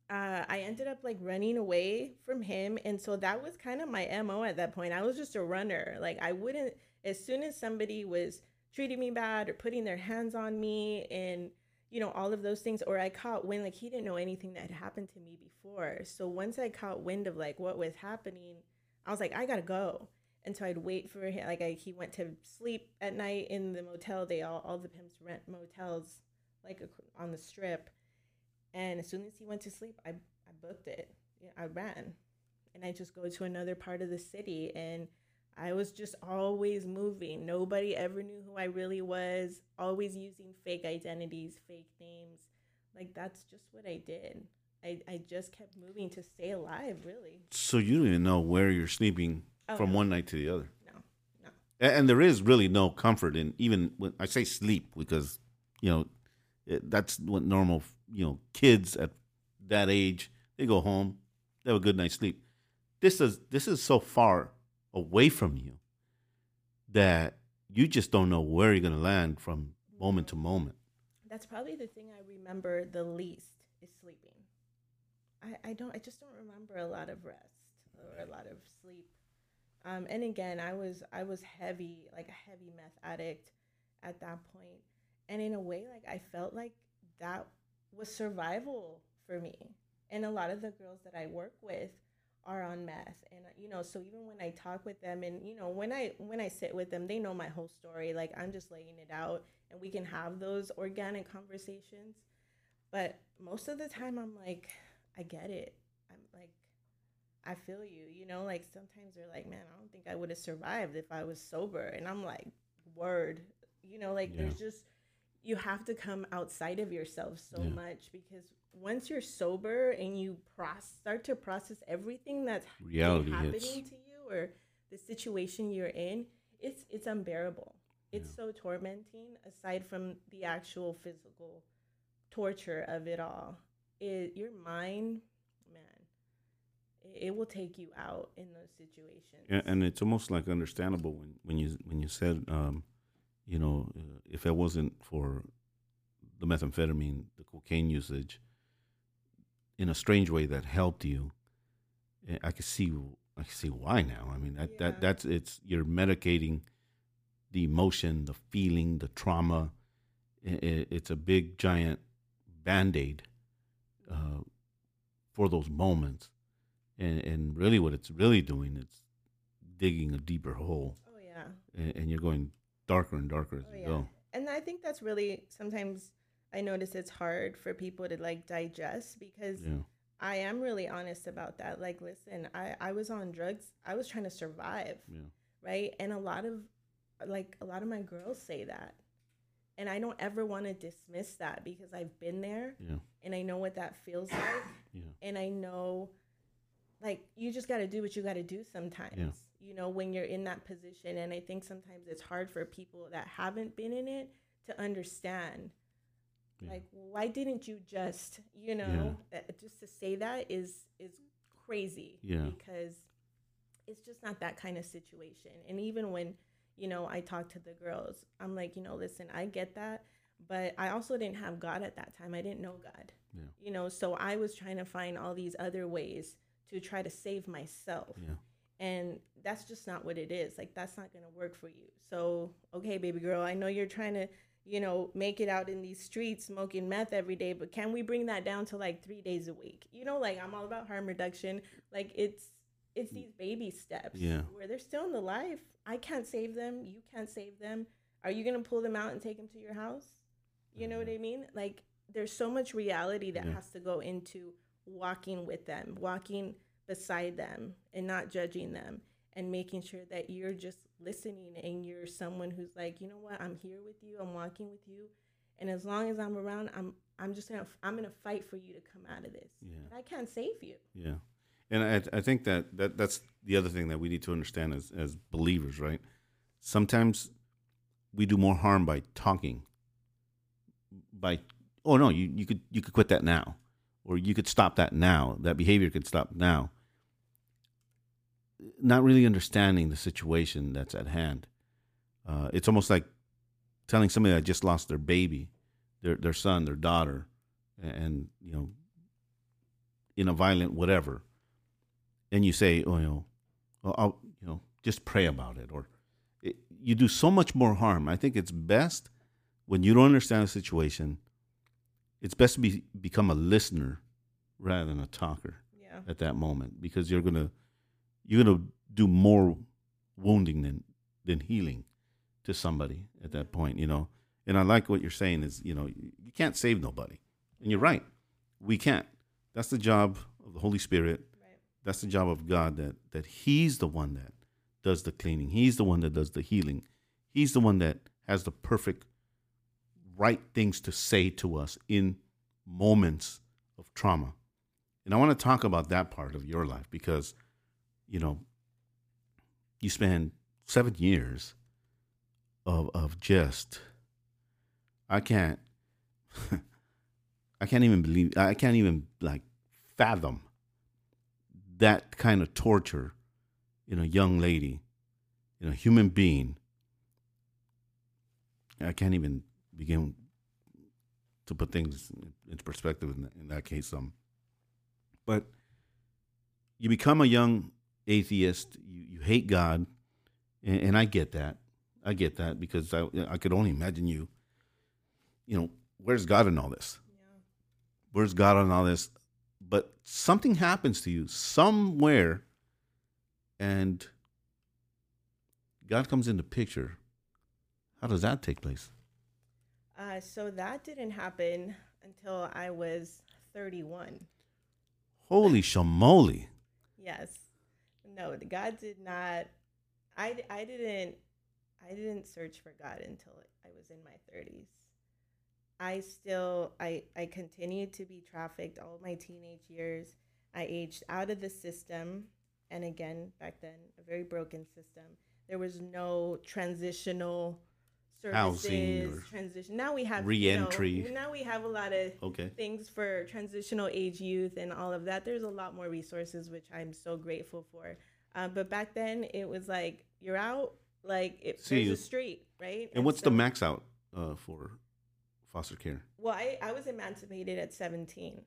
uh, I ended up like running away from him. And so that was kind of my MO at that point. I was just a runner. Like, I wouldn't, as soon as somebody was treating me bad or putting their hands on me and, you know, all of those things, or I caught wind, like, he didn't know anything that had happened to me before. So once I caught wind of like what was happening, I was like, I gotta go. And so I'd wait for him. Like, I, he went to sleep at night in the motel. They all, all the pimps rent motels like on the strip and as soon as he went to sleep, I, I booked it. I ran. And I just go to another part of the city. And I was just always moving. Nobody ever knew who I really was, always using fake identities, fake names. Like, that's just what I did. I, I just kept moving to stay alive, really. So you don't even know where you're sleeping oh, from no. one night to the other? No, no. And, and there is really no comfort in even when I say sleep because, you know, it, that's what normal you know kids at that age they go home they have a good night's sleep. This is this is so far away from you that you just don't know where you're to land from moment to moment. That's probably the thing i remember the least is sleeping. I, I don't i just don't remember a lot of rest or a lot of sleep. Um, and again i was i was heavy like a heavy meth addict at that point and in a way like i felt like that was survival for me. And a lot of the girls that I work with are on meth. And uh, you know so even when i talk with them and you know when i when i sit with them they know my whole story. Like i'm just laying it out and we can have those organic conversations. But most of the time i'm like i get it. I'm like i feel you you know? Like sometimes they're like man i don't think i would have survived if i was sober. And i'm like word. You know like yeah. there's just you have to come outside of yourself so yeah. much because once you're sober and you process, start to process everything that's Reality happening hits. to you or the situation you're in, it's it's unbearable. It's yeah. so tormenting. Aside from the actual physical torture of it all, it your mind, man, it, it will take you out in those situations. Yeah, and it's almost like understandable when when you when you said. Um, you know, uh, if it wasn't for the methamphetamine, the cocaine usage, in a strange way that helped you, eh, I could see I could see why now. I mean that, yeah. that that's it's you're medicating the emotion, the feeling, the trauma. It, it's a big giant band aid uh, for those moments, and and really what it's really doing it's digging a deeper hole. Oh yeah. And, and you're going darker and darker as oh, you yeah. go. And I think that's really sometimes I notice it's hard for people to like digest because yeah. I am really honest about that. Like, listen, I I was on drugs. I was trying to survive. Yeah. Right? And a lot of like a lot of my girls say that. And I don't ever want to dismiss that because I've been there yeah. and I know what that feels like. yeah. And I know like you just got to do what you got to do sometimes. You know, when you're in that position. And I think sometimes it's hard for people that haven't been in it to understand. Yeah. Like, why didn't you just, you know, yeah. uh, just to say that is is crazy. Yeah. Because it's just not that kind of situation. And even when, you know, I talk to the girls, I'm like, you know, listen, I get that, but I also didn't have God at that time. I didn't know God. Yeah. You know, so I was trying to find all these other ways to try to save myself. Yeah and that's just not what it is like that's not going to work for you. So okay baby girl i know you're trying to you know make it out in these streets smoking meth every day but can we bring that down to like three days a week? You know like i'm all about harm reduction. Like it's it's these baby steps yeah. where they're still in the life. I can't save them. You can't save them. Are you going to pull them out and take them to your house? You know what i mean? Like there's so much reality that yeah. has to go into walking with them walking beside them and not judging them and making sure that you're just listening and you're someone who's like, you know what, I'm here with you, I'm walking with you, and as long as I'm around, I'm I'm just gonna I'm gonna fight for you to come out of this. Yeah. But I can't save you. Yeah, and I I think that, that that's the other thing that we need to understand as as believers, right? Sometimes we do more harm by talking. By oh no, you, you could you could quit that now, or you could stop that now. That behavior could stop now. Not really understanding the situation that's at hand. Uh, it's almost like telling somebody that just lost their baby, their their son, their daughter, and you know in a violent whatever, and you say, oh, you know, well, I'll, you know, just pray about it, or it, you do so much more harm. I think it's best when you don't understand a situation. It's best to be become a listener rather than a talker Yeah. at that moment because you're gonna you're gonna do more wounding than than healing to somebody at that point. You know, and I like what you're saying is you know you can't save nobody, and you're right, we can't. That's the job of the Holy Spirit. Right. That's the job of God. That that He's the one that does the cleaning. He's the one that does the healing. He's the one that has the perfect right things to say to us in moments of trauma. And I want to talk about that part of your life because, you know, you spend seven years of of just I can't I can't even believe I can't even like fathom that kind of torture in a young lady, in a human being. I can't even begin to put things into perspective in, in that case. Um, but you become a young atheist. You, you hate God, and, and I get that. I get that because I I could only imagine you. You know, where's God in all this? Yeah. Where's God in all this? But something happens to you somewhere, and God comes into picture. How does that take place? Uh, so that didn't happen until I was 31. Holy shamoly! Yes. No, God did not. I, I didn't. I didn't search for God until I was in my 30s. I still I I continued to be trafficked all my teenage years. I aged out of the system, and again back then a very broken system. There was no transitional. Housing or transition. Now we have reentry. You know, now we have a lot of Okay. things for transitional age youth and all of that. There's a lot more resources, which I'm so grateful for. Uh, but back then, it was like you're out, like it, See there's you. a street, right? And what's the max out uh, for foster care? Well, I, I was emancipated at 17.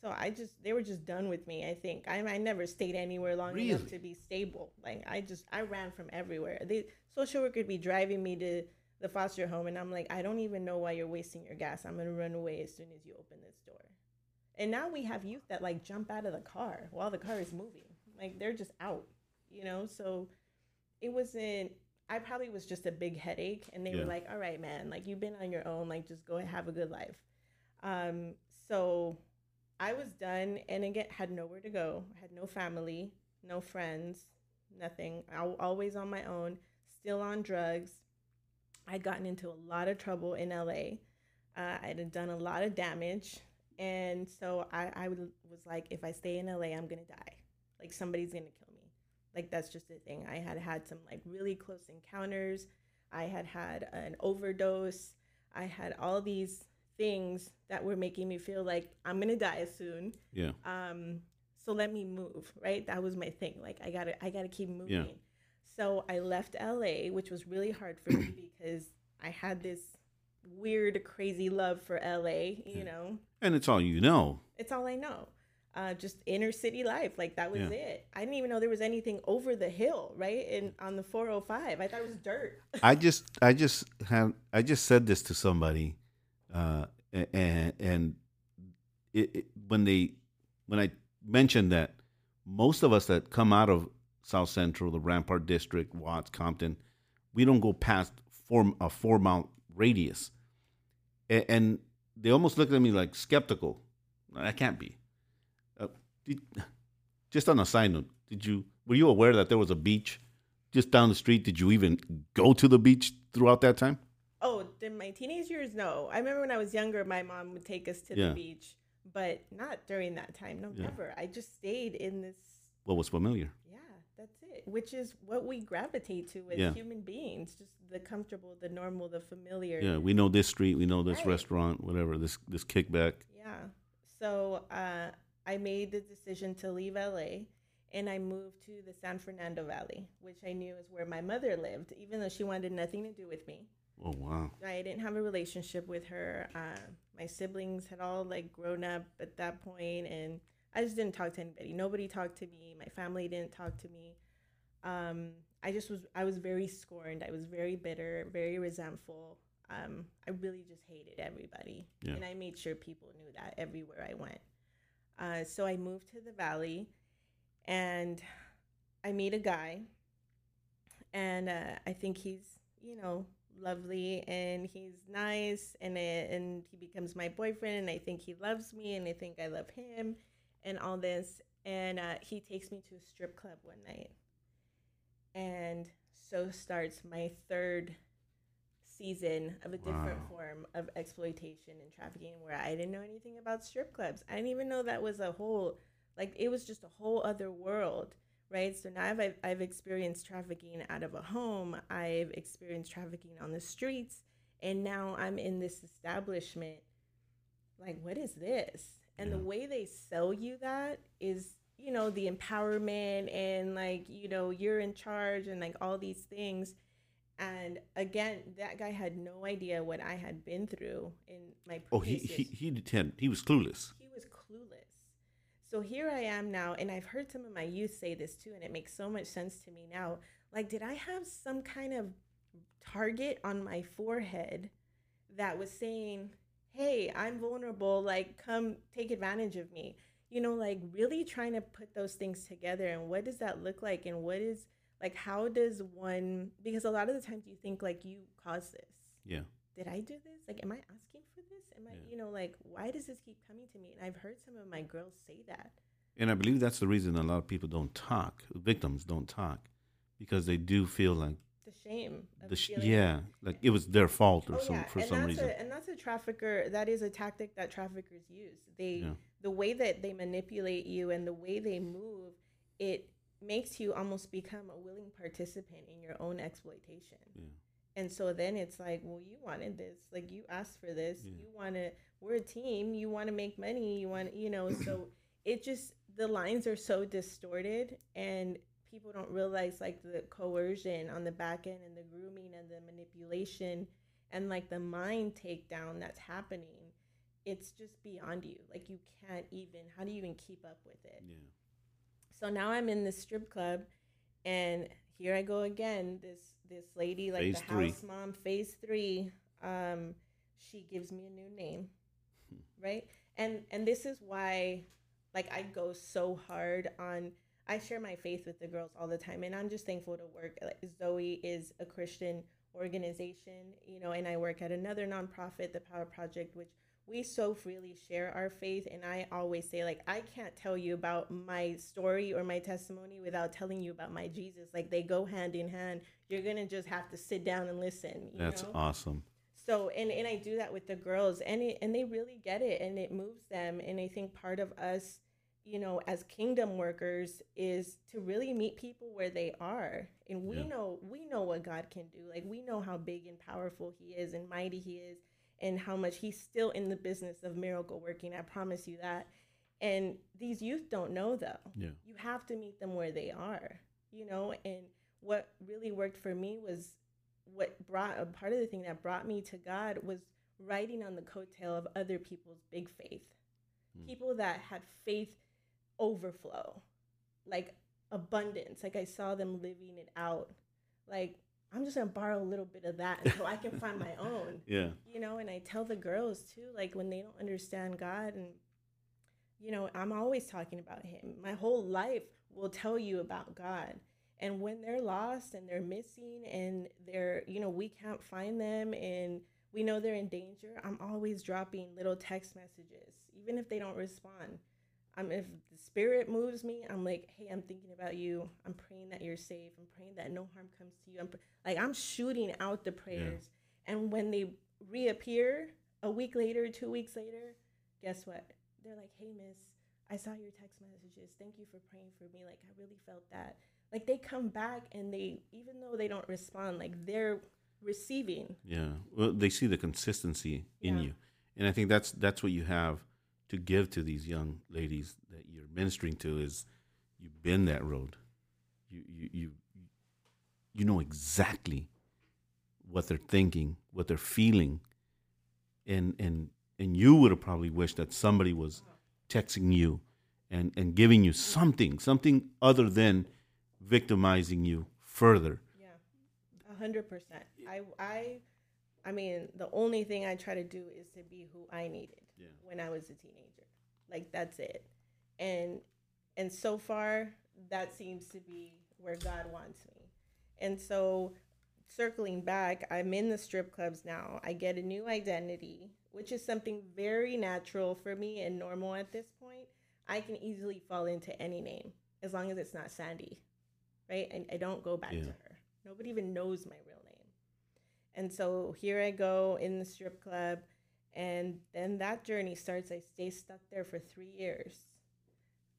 So I just, they were just done with me, I think. I, I never stayed anywhere long Really? enough to be stable. Like, I just, I ran from everywhere. The social worker would be driving me to the foster home, and I'm like, I don't even know why you're wasting your gas. I'm to run away as soon as you open this door. And now we have youth that like jump out of the car while the car is moving. Like, they're just out, you know? So it wasn't, I probably was just a big headache, and they Yeah. were like, "All right, man, like you've been on your own, like just go and have a good life." Um, so I was done, and again had nowhere to go. I had no family, no friends, nothing. I always on my own, still on drugs. I'd gotten into a lot of trouble in LA. Uh, I had done a lot of damage, and so I, I would, was like, if I stay in LA, I'm gonna die. Like somebody's gonna kill me. Like that's just the thing. I had had some like really close encounters. I had had an overdose. I had all these things that were making me feel like I'm gonna die soon. Yeah. Um, so let me move, right? That was my thing. Like I gotta, I gotta keep moving. So I left LA, which was really hard for me because I had this weird, crazy love for LA. You know, And it's all you know. it's all I know. Uh, just inner city life, like that was Yeah. it. I didn't even know there was anything over the hill, right? And on the 405, I thought it was dirt. I just I just had I just said this to somebody, uh, and and it, it, when they when I mentioned that most of us that come out of South Central, the Rampart District, Watts, Compton, we don't go past four a four mile radius, and, and they almost looked at me like skeptical. That can't be. Uh, did, just on a side note, did you were you aware that there was a beach just down the street? Did you even go to the beach throughout that time? Oh, In my teenage years, no. I remember when I was younger, my mom would take us to Yeah. the beach, but not during that time. No, Yeah. never. I just stayed in this. What was familiar? Yeah, that's it. Which is what we gravitate to as Yeah. human beings, just the comfortable, the normal, the familiar. Yeah, we know this street, we know this Right. restaurant, whatever. This this kickback. Yeah. So uh, I made the decision to leave LA and I moved to the San Fernando Valley, which I knew is where my mother lived, even though she wanted nothing to do with me. Oh wow. I didn't have a relationship with her. Uh, my siblings had all like grown up at that point, and I just didn't talk to anybody. Nobody talked to me. My family didn't talk to me. Um, I just was. I was very scorned. I was very bitter, very resentful. Um, I really just hated everybody, Yeah. and I made sure people knew that everywhere I went. Uh, so I moved to the valley, and I meet a guy, and uh, I think he's you know lovely and he's nice and and he becomes my boyfriend and I think he loves me and I think I love him and all this and uh, he takes me to a strip club one night and so starts my third season of a different Wow. form of exploitation and trafficking where I didn't know anything about strip clubs. I didn't even know that was a whole like it was just a whole other world right? So now I've, I've experienced trafficking out of a home, I've experienced trafficking on the streets, and now I'm in this establishment. Like, what is this? And the way they sell you that is, you know, the empowerment and like, you know, you're in charge and like all these things. And again, that guy had no idea what I had been through in my Oh, he he he had he was clueless. he was clueless. So here I am now, and I've heard some of my youth say this too, and it makes so much sense to me now. Like, did I have some kind of target on my forehead that was saying, hey, I'm vulnerable, like, come take advantage of me? You know, like, really trying to put those things together, and what does that look like, and what is, like, how does one, because a lot of the times you think, like, you caused this Yeah. did I do this? Like, am I asking for this? Am I, Yeah. you know, like, why does this keep coming to me? And I've heard some of my girls say that. And I believe that's the reason a lot of people don't talk. Victims don't talk because they do feel like The shame. The sh- yeah, like it was their fault or Oh, some yeah. for and some reason. A, and that's a trafficker. That is a tactic that traffickers use. They, Yeah. the way that they manipulate you and the way they move, it makes you almost become a willing participant in your own exploitation. Yeah. And so then it's like, well, you wanted this, like you asked for this. You want to. We're a team. You want to make money. You want, you know. So it just the lines are so distorted, and people don't realize like the coercion on the back end and the grooming and the manipulation and like the mind takedown that's happening. It's just beyond you. Like you can't even. How do you even keep up with it? Yeah. So now I'm in the strip club, and here I go again. This this lady, like Phase the three. house mom, phase three. Um, she gives me a new name, right? And and this is why, like, I go so hard on. I share my faith with the girls all the time, and I'm just thankful to work. Like, Zoe is a Christian organization, you know, and I work at another nonprofit, the Power Project, which we so freely share our faith. And I always say, like, I can't tell you about my story or my testimony without telling you about my Jesus. Like, they go hand in hand. You're gonna just have to sit down and listen. You That's know? awesome. so and and I do that with the girls and it, and they really get it and it moves them and I think part of us you know as kingdom workers is to really meet people where they are. And we Yeah. know we know what God can do. Like we know how big and powerful he is and mighty he is and how much he's still in the business of miracle working. I promise you that. And these youth don't know though. Yeah. you have to meet them where they are you know? And what really worked for me was what brought a part of the thing that brought me to god was riding on the coattail of other people's big faith. Hmm. people that had faith overflow like abundance. Like i saw them living it out. Like i'm just gonna borrow a little bit of that until i can find my own. Yeah. you know and i tell the girls too like when they don't understand god and you know i'm always talking about him. My whole life will tell you about god. And when they're lost and they're missing and they're you know we can't find them and we know they're in danger i'm always dropping little text messages even if they don't respond i'm if the spirit moves me i'm like hey i'm thinking about you i'm praying that you're safe i'm praying that no harm comes to you i'm like i'm shooting out the prayers and when they reappear a week later, two weeks later. Guess what? They're like, "Hey, Miss, I saw your text messages. Thank you for praying for me. Like, I really felt that." Like they come back and they, even though they don't respond, like they're receiving. Yeah. Well, they see the consistency in Yeah. you, and I think that's that's what you have to give to these young ladies that you're ministering to is you've been that road. You you you you know exactly what they're thinking, what they're feeling, and and and you would have probably wished that somebody was texting you and and giving you something, something other than victimizing you further. Yeah, a hundred percent. I, I, I mean, the only thing I try to do is to be who I needed Yeah. when I was a teenager. Like that's it. And and so far, that seems to be where God wants me. And so, circling back, I'm in the strip clubs now. I get a new identity, which is something very natural for me and normal at this point. I can easily fall into any name as long as it's not Sandy, right? And I don't go back Yeah. to her. Nobody even knows my real name. And so here I go in the strip club, and then that journey starts. I stay stuck there for three years,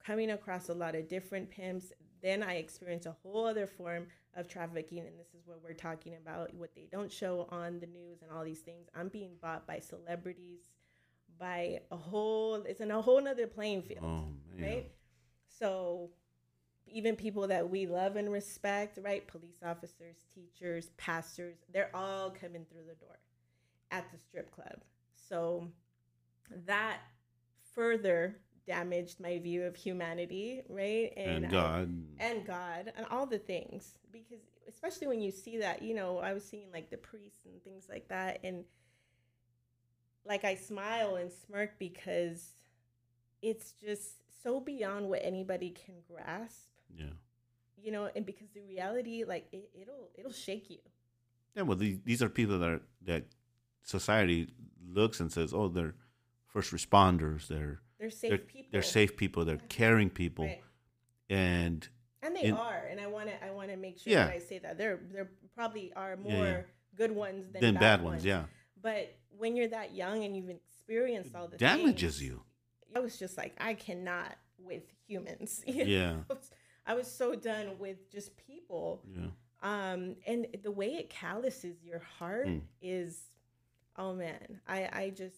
coming across a lot of different pimps. Then I experience a whole other form of trafficking, and this is what we're talking about what they don't show on the news and all these things. I'm being bought by celebrities, by a whole, it's in a whole nother playing field Oh right? So even people that we love and respect, right? Police officers, teachers, pastors, they're all coming through the door at the strip club. So that further damaged my view of humanity, right? And I- um, God. and God and all the things because especially when you see that you know I was seeing like the priests and things like that and like I smile and smirk because it's just so beyond what anybody can grasp yeah. you know and because the reality like it, it'll it'll shake you Yeah, well, these, these are people that are, that society looks and says, oh, they're first responders. They're they're safe they're, people they're safe people. They're caring people, Right. and and they in- are and I want to I want to make sure Yeah. that I say that there there probably are more Yeah, yeah. good ones than then bad, bad ones. Yeah, But when you're that young and you've experienced all the damages things, you. I was just like, I cannot with humans. Yeah, I was, I was so done with just people. yeah, Um, and the way it calluses your heart Mm. is, oh man, I, I just,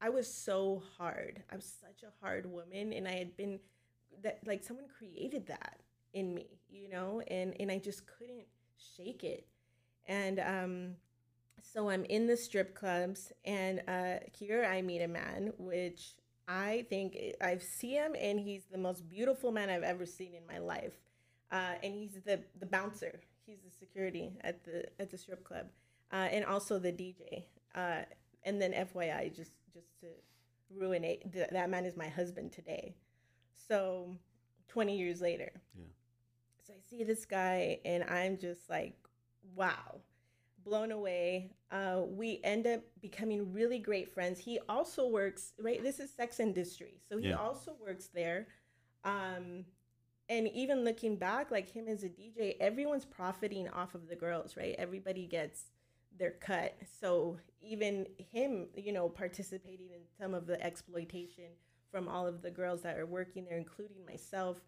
I was so hard. I was such a hard woman, and I had been that like someone created that in me, you know, and and I just couldn't shake it. And um, so I'm in the strip clubs, and uh, here I meet a man, which I think I see him, and he's the most beautiful man I've ever seen in my life. Uh, and he's the the bouncer. He's the security at the at the strip club, uh, and also the DJ. Uh, and then FYI, just just to ruin it, th- that man is my husband today. So, twenty years later, Yeah. So I see this guy, and I'm just like, wow, blown away. Uh, we end up becoming really great friends. He also works right. This is sex industry, so he Yeah. also works there. Um, and even looking back, like him as a DJ, everyone's profiting off of the girls, right? Everybody gets their cut. So even him, you know, participating in some of the exploitation from all of the girls that are working there, including myself.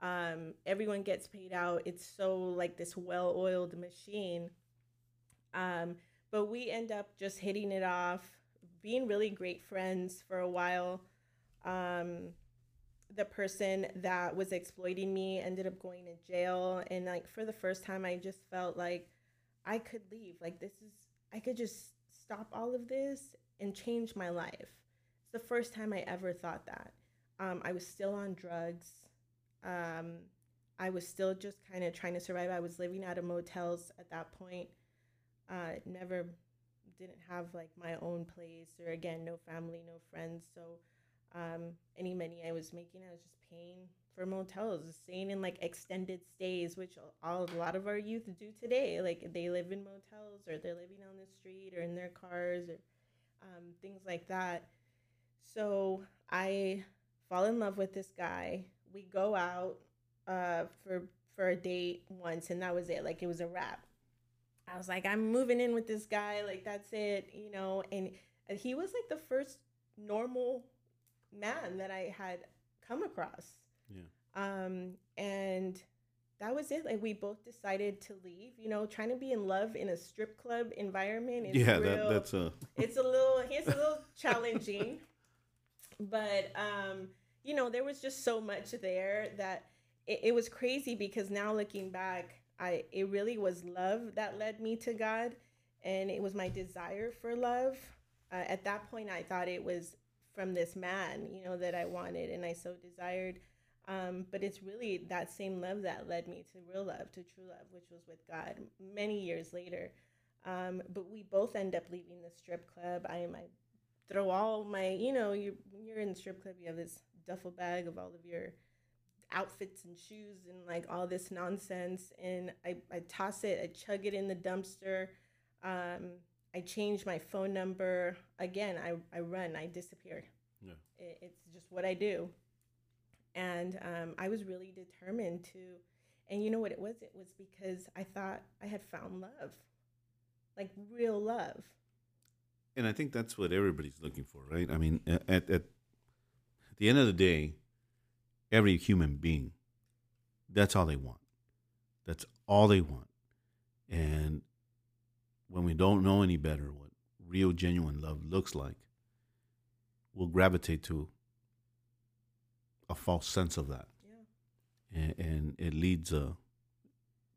Um, everyone gets paid out. It's so like this well-oiled machine. Um, but we end up just hitting it off, being really great friends for a while. Um, the person that was exploiting me ended up going to jail, and like for the first time, I just felt like I could leave. Like this is, I could just stop all of this and change my life. It's the first time I ever thought that. Um, I was still on drugs. Um, I was still just kind of trying to survive. I was living out of motels at that point. Uh, never didn't have like my own place or again, no family, no friends. So um, any money I was making, I was just paying for motels, staying in like extended stays, which all, a lot of our youth do today. Like they live in motels or they're living on the street or in their cars or um, things like that. So I fall in love with this guy. We go out uh, for for a date once, and that was it. Like it was a wrap. I was like, I'm moving in with this guy. Like, that's it, you know. And, and he was like the first normal man that I had come across. Yeah. Um, and that was it. Like, we both decided to leave. You know, trying to be in love in a strip club environment. Is yeah, real, that, that's a. it's a little it's a little challenging but um you know there was just so much there that it, it, was crazy because now looking back i it really was love that led me to god and it was my desire for love uh, at that point i thought it was from this man you know that i wanted and i so desired um, but it's really that same love that led me to real love to true love which was with god many years later um, but we both end up leaving the strip club. I I throw all my, you know, you when you're in the strip club, you have this duffel bag of all of your outfits and shoes and like all this nonsense, and I I toss it, I chug it in the dumpster. Um, I change my phone number again. I I run, I disappear. Yeah, it, it's just what I do, and um, I was really determined to. And you know what it was? It was because I thought I had found love like real love. And I think that's what everybody's looking for, right? I mean, at, at the end of the day, every human being, that's all they want. That's all they want. And when we don't know any better what real, genuine love looks like, we'll gravitate to a false sense of that. Yeah. And, and it leads uh,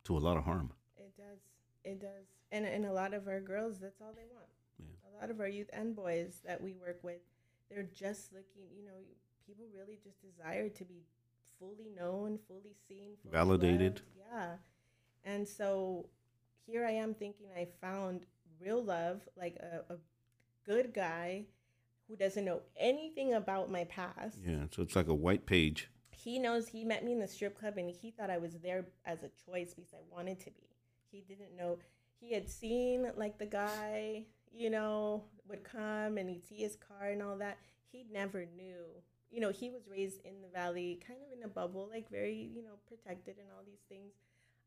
to a lot of harm. It does. It does and and a lot of our girls, that's all they want. Yeah. A lot of our youth and boys that we work with, they're just looking. You know, people really just desire to be fully known, fully seen, fully validated. Loved. Yeah, and so here I am thinking I found real love, like a, a good guy who doesn't know anything about my past. Yeah, so it's like a white page. He knows he met me in the strip club and he thought I was there as a choice because I wanted to be. He didn't know he had seen like the guy, you know, would come and he'd see his car and all that. He never knew. You know, he was raised in the valley, kind of in a bubble, like very, you know, protected and all these things.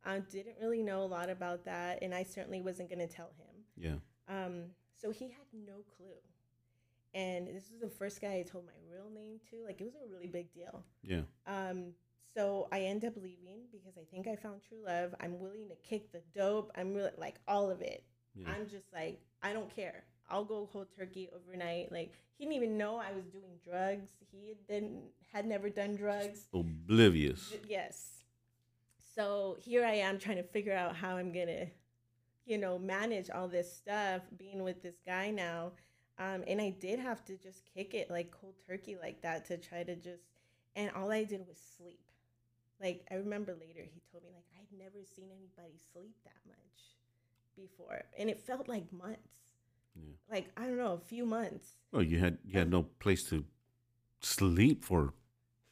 I didn't really know a lot about that, and I certainly wasn't going to tell him. Yeah. Um, so he had no clue. And this was the first guy I told my real name to. Like, it was a really big deal. Yeah. Um, so I end up leaving because I think I found true love. I'm willing to kick the dope. I'm really like all of it. Yeah. I'm just like, I don't care. I'll go cold turkey overnight. Like he didn't even know I was doing drugs. He didn't had never done drugs. Oblivious. Yes. So here I am trying to figure out how I'm gonna, you know, manage all this stuff. Being with this guy now, um, and I did have to just kick it like cold turkey like that to try to just. And all I did was sleep like I remember later he told me like I'd never seen anybody sleep that much before, and it felt like months. Yeah. Like I don't know, a few months. Oh, you had you had no place to sleep for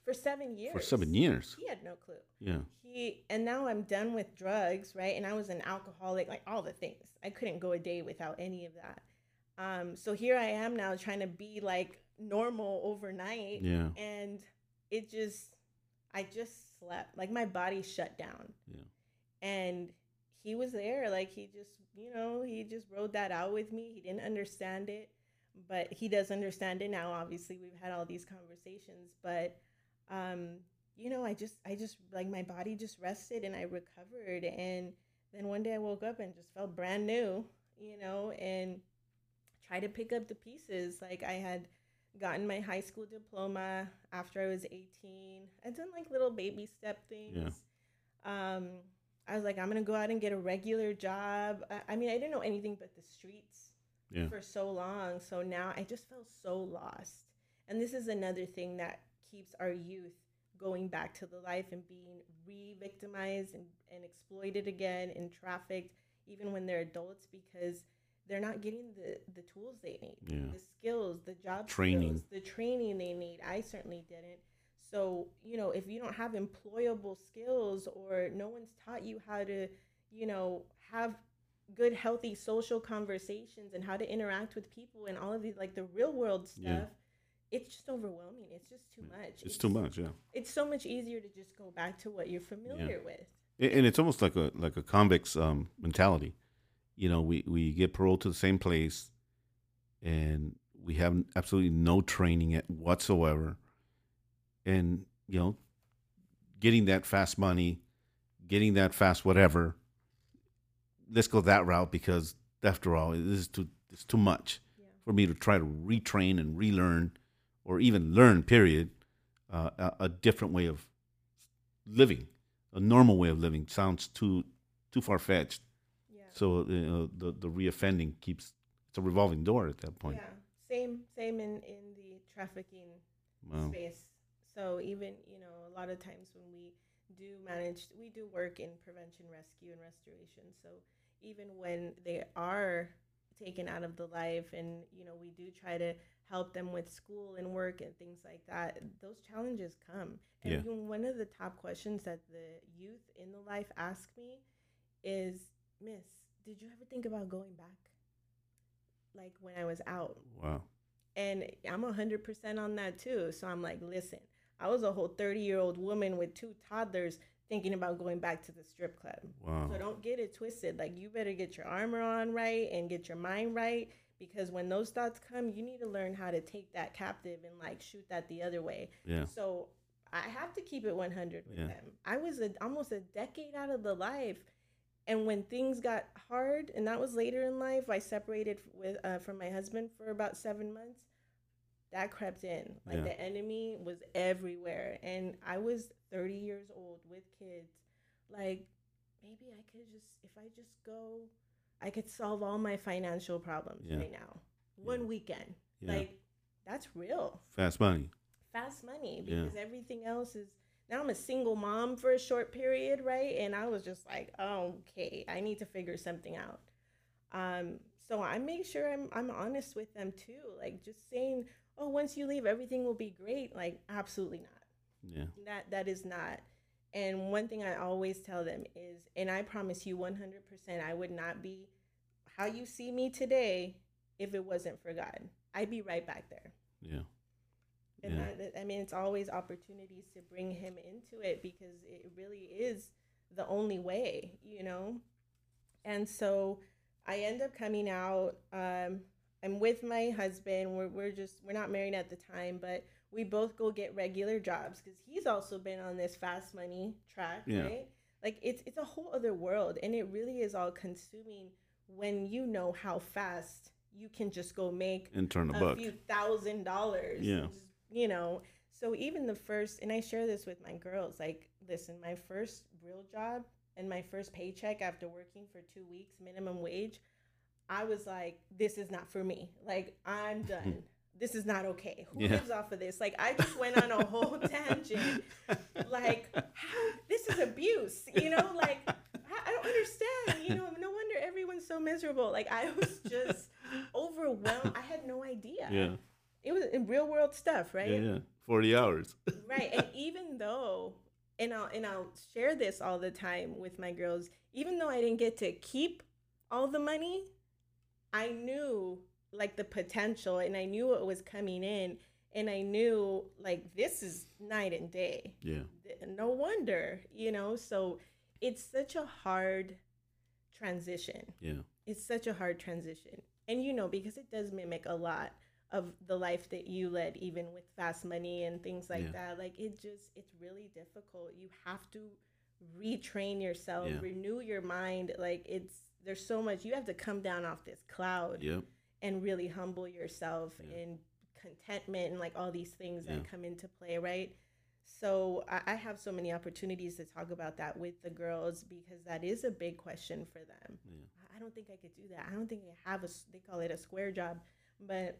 for seven years. For seven years. He had no clue. Yeah. He and now I'm done with drugs, right? And I was an alcoholic, like all the things. I couldn't go a day without any of that. Um, so here I am now trying to be like normal overnight. Yeah. And it just I just slept. Like my body shut down. Yeah. And he was there. Like he just, you know, he just rode that out with me. He didn't understand it, but he does understand it now. Obviously, we've had all these conversations, but um, you know, I just I just like my body just rested and I recovered and then one day I woke up and just felt brand new, you know, and tried to pick up the pieces. Like I had gotten my high school diploma after I was 18. I'd done like little baby step things. Yeah. Um, I was like, I'm gonna go out and get a regular job. I, I mean, I didn't know anything but the streets yeah. for so long. So now I just felt so lost. And this is another thing that keeps our youth going back to the life and being re-victimized and, and exploited again and trafficked even when they're adults because they're not getting the the tools they need, yeah. the skills, the job training, skills, the training they need. I certainly didn't. So you know, if you don't have employable skills or no one's taught you how to, you know, have good healthy social conversations and how to interact with people and all of these like the real world stuff. Yeah. It's just overwhelming. It's just too much. It's, it's, too much, yeah. It's so much easier to just go back to what you're familiar with. And it's almost like a like a convict's um, mentality you know, we we get paroled to the same place, and we have absolutely no training at whatsoever, and you know, getting that fast money, getting that fast whatever. Let's go that route because after all, this is too it's too much Yeah. for me to try to retrain and relearn, or even learn. Period. Uh, a, a different way of living, a normal way of living sounds too too far fetched. So you know, the the reoffending keeps it's a revolving door at that point. Yeah. Same same in in the trafficking Wow. space. So even you know a lot of times when we do manage, we do work in prevention, rescue, and restoration. So even when they are taken out of the life, and you know we do try to help them with school and work and things like that, those challenges come. And Yeah. one of the top questions that the youth in the life ask me is, Miss, did you ever think about going back? Like when I was out, Wow. and I'm 100% on that too. So I'm like, listen, I was a whole 30 year old woman with two toddlers thinking about going back to the strip club. Wow. So don't get it twisted. Like, you better get your armor on right and get your mind right because when those thoughts come, you need to learn how to take that captive and like shoot that the other way. Yeah. So I have to keep it 100 with Yeah. them. I was a, almost a decade out of the life. And when things got hard, and that was later in life, I separated with uh, from my husband for about seven months. That crept in. Like Yeah. the enemy was everywhere, and I was thirty years old with kids. Like maybe I could just, if I just go, I could solve all my financial problems Yeah. right now, one Yeah. weekend. Like that's real Fast money. fast money because everything else is now I'm a single mom for a short period, right? And I was just like, oh, okay, I need to figure something out. Um, so I make sure I'm I'm honest with them too, like just saying, oh, once you leave, everything will be great. Like, absolutely not. Yeah. That that is not. And one thing I always tell them is, and I promise you 100%, I would not be how you see me today if it wasn't for God. I'd be right back there. Yeah. And Yeah. that, I mean, it's always opportunities to bring him into it because it really is the only way, you know? And so I end up coming out. Um, I'm with my husband. We're, we're just, we're not married at the time, but we both go get regular jobs because he's also been on this fast money track, Yeah. right? Like it's, it's a whole other world. And it really is all consuming when you know how fast you can just go make And turn a a buck. few thousand dollars. Yeah. You know, so even the first, and I share this with my girls like, listen, my first real job and my first paycheck after working for two weeks, minimum wage, I was like, this is not for me. Like, I'm done. this is not okay. Who Yeah. lives off of this? Like, I just went on a whole tangent. Like, how, this is abuse, you know? Like, I, I don't understand. You know, no wonder everyone's so miserable. Like, I was just overwhelmed. I had no idea. Yeah. It was in real world stuff, right? Yeah. Yeah. Forty hours. right and even though and I'll and I'll share this all the time with my girls even though I didn't get to keep all the money I knew like the potential and I knew what was coming in and I knew like this is night and day Yeah. no wonder you know so it's such a hard transition Yeah. it's such a hard transition and you know because it does mimic a lot of the life that you led even with fast money and things like Yeah. that like it just it's really difficult you have to retrain yourself Yeah. renew your mind like it's there's so much you have to come down off this cloud Yep. and really humble yourself Yeah. and contentment and like all these things that come into play right so I, I have so many opportunities to talk about that with the girls because that is a big question for them I don't think I could do that. I don't think I have a they call it a square job. But,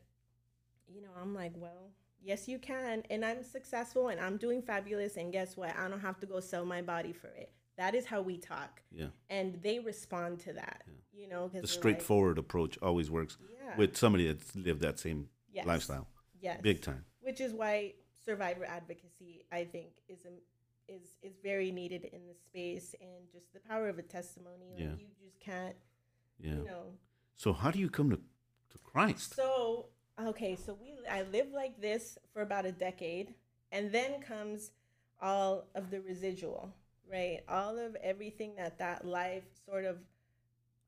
you know, I'm like, well, yes, you can. And I'm successful and I'm doing fabulous. And guess what? I don't have to go sell my body for it. That is how we talk. Yeah. And they respond to that, you know, The straightforward approach always works yeah, with somebody that's lived that same yes, lifestyle. Yes. Big time. Which is why survivor advocacy, I think, is a, is is very needed in the space and just the power of a testimony. Like Yeah. you just can't, Yeah. you know, So how do you come to, to Christ? So okay, so we I lived like this for about a decade, and then comes all of the residual, right? All of everything that that life sort of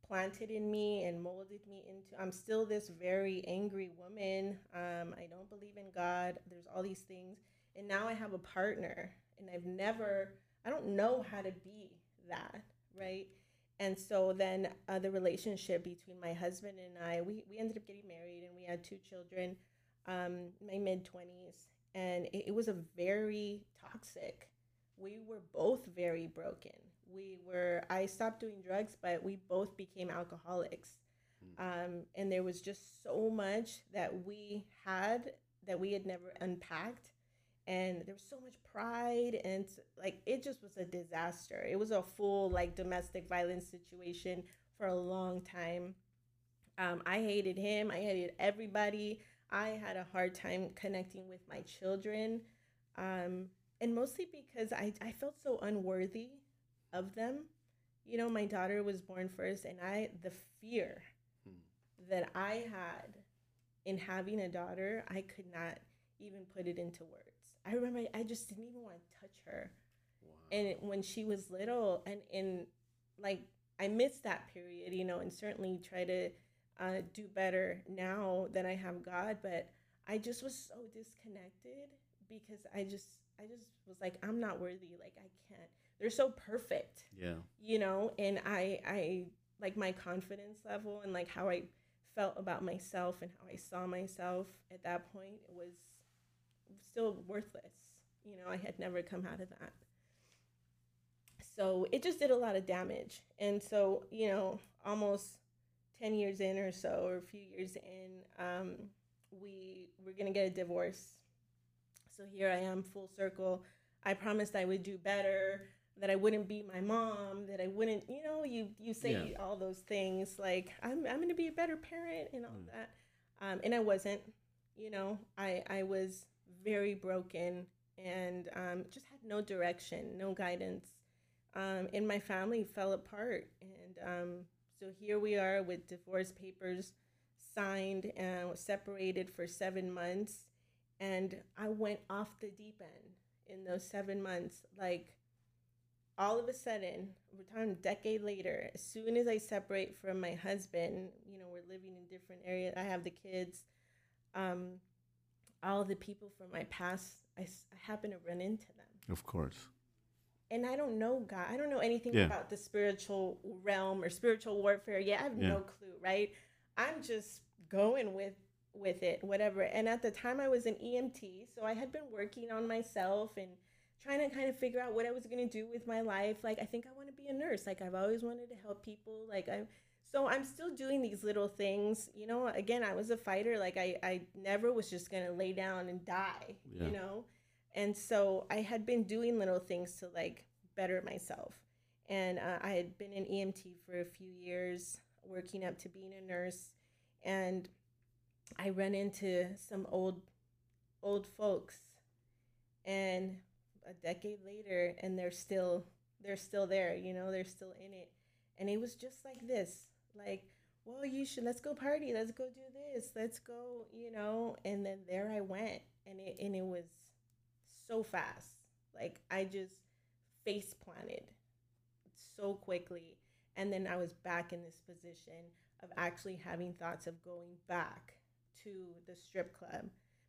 planted in me and molded me into. I'm still this very angry woman. Um, i don't believe in god. There's all these things. And now i have a partner and i've never i don't know how to be that right and so then uh, the relationship between my husband and i we, we ended up getting married and we had two children um, my mid-20s and it, it was a very toxic we were both very broken. We were i stopped doing drugs but we both became alcoholics. Um, and there was just so much that we had that we had never unpacked and there was so much pride and like it just was a disaster. It was a full like domestic violence situation for a long time. Um, i hated him. I hated everybody. I had a hard time connecting with my children um, and mostly because I, I felt so unworthy of them. You know my daughter was born first and i the fear that i had in having a daughter i could not even put it into words I remember I just didn't even want to touch her. Wow. And when she was little, and in like I missed that period, you know, and certainly try to uh, do better now that I have God. But I just was so disconnected because I just I just was like I'm not worthy. Like I can't. They're so perfect. Yeah. You know, and I I like my confidence level and like how I felt about myself and how I saw myself at that point was still worthless. You know, I had never come out of that. So it just did a lot of damage. And so, you know, almost 10 years in or so, or a few years in, um, we were going to get a divorce. So here I am, full circle. I promised I would do better, that I wouldn't be my mom, that I wouldn't, you know, you, you say yeah. all those things like, I'm, I'm going to be a better parent and all mm. that. Um, and I wasn't, you know, I, I was very broken and um, just had no direction, no guidance. Um, and my family fell apart. And um, so here we are with divorce papers signed and separated for seven months. And I went off the deep end in those seven months. Like all of a sudden, we're talking a decade later, as soon as I separate from my husband, you know, we're living in different areas. I have the kids. Um, all the people from my past, I, I happen to run into them. Of course. And I don't know God. I don't know anything yeah. about the spiritual realm or spiritual warfare. yet. I have yeah. no clue, right? I'm just going with with it, whatever. And at the time I was an EMT, so I had been working on myself and trying to kind of figure out what I was going to do with my life. Like I think I want to be a nurse. Like I've always wanted to help people. Like I so i'm still doing these little things you know again i was a fighter like i, I never was just gonna lay down and die yeah. you know? And so i had been doing little things to like better myself. And uh, i had been an emt for a few years working up to being a nurse. And i ran into some old old folks. And a decade later and they're still they're still there you know they're still in it. And it was just like this like, well, you should let's go party, let's go do this, let's go, you know. And then there I went, and it and it was so fast. Like I just face planted so quickly, and then I was back in this position of actually having thoughts of going back to the strip club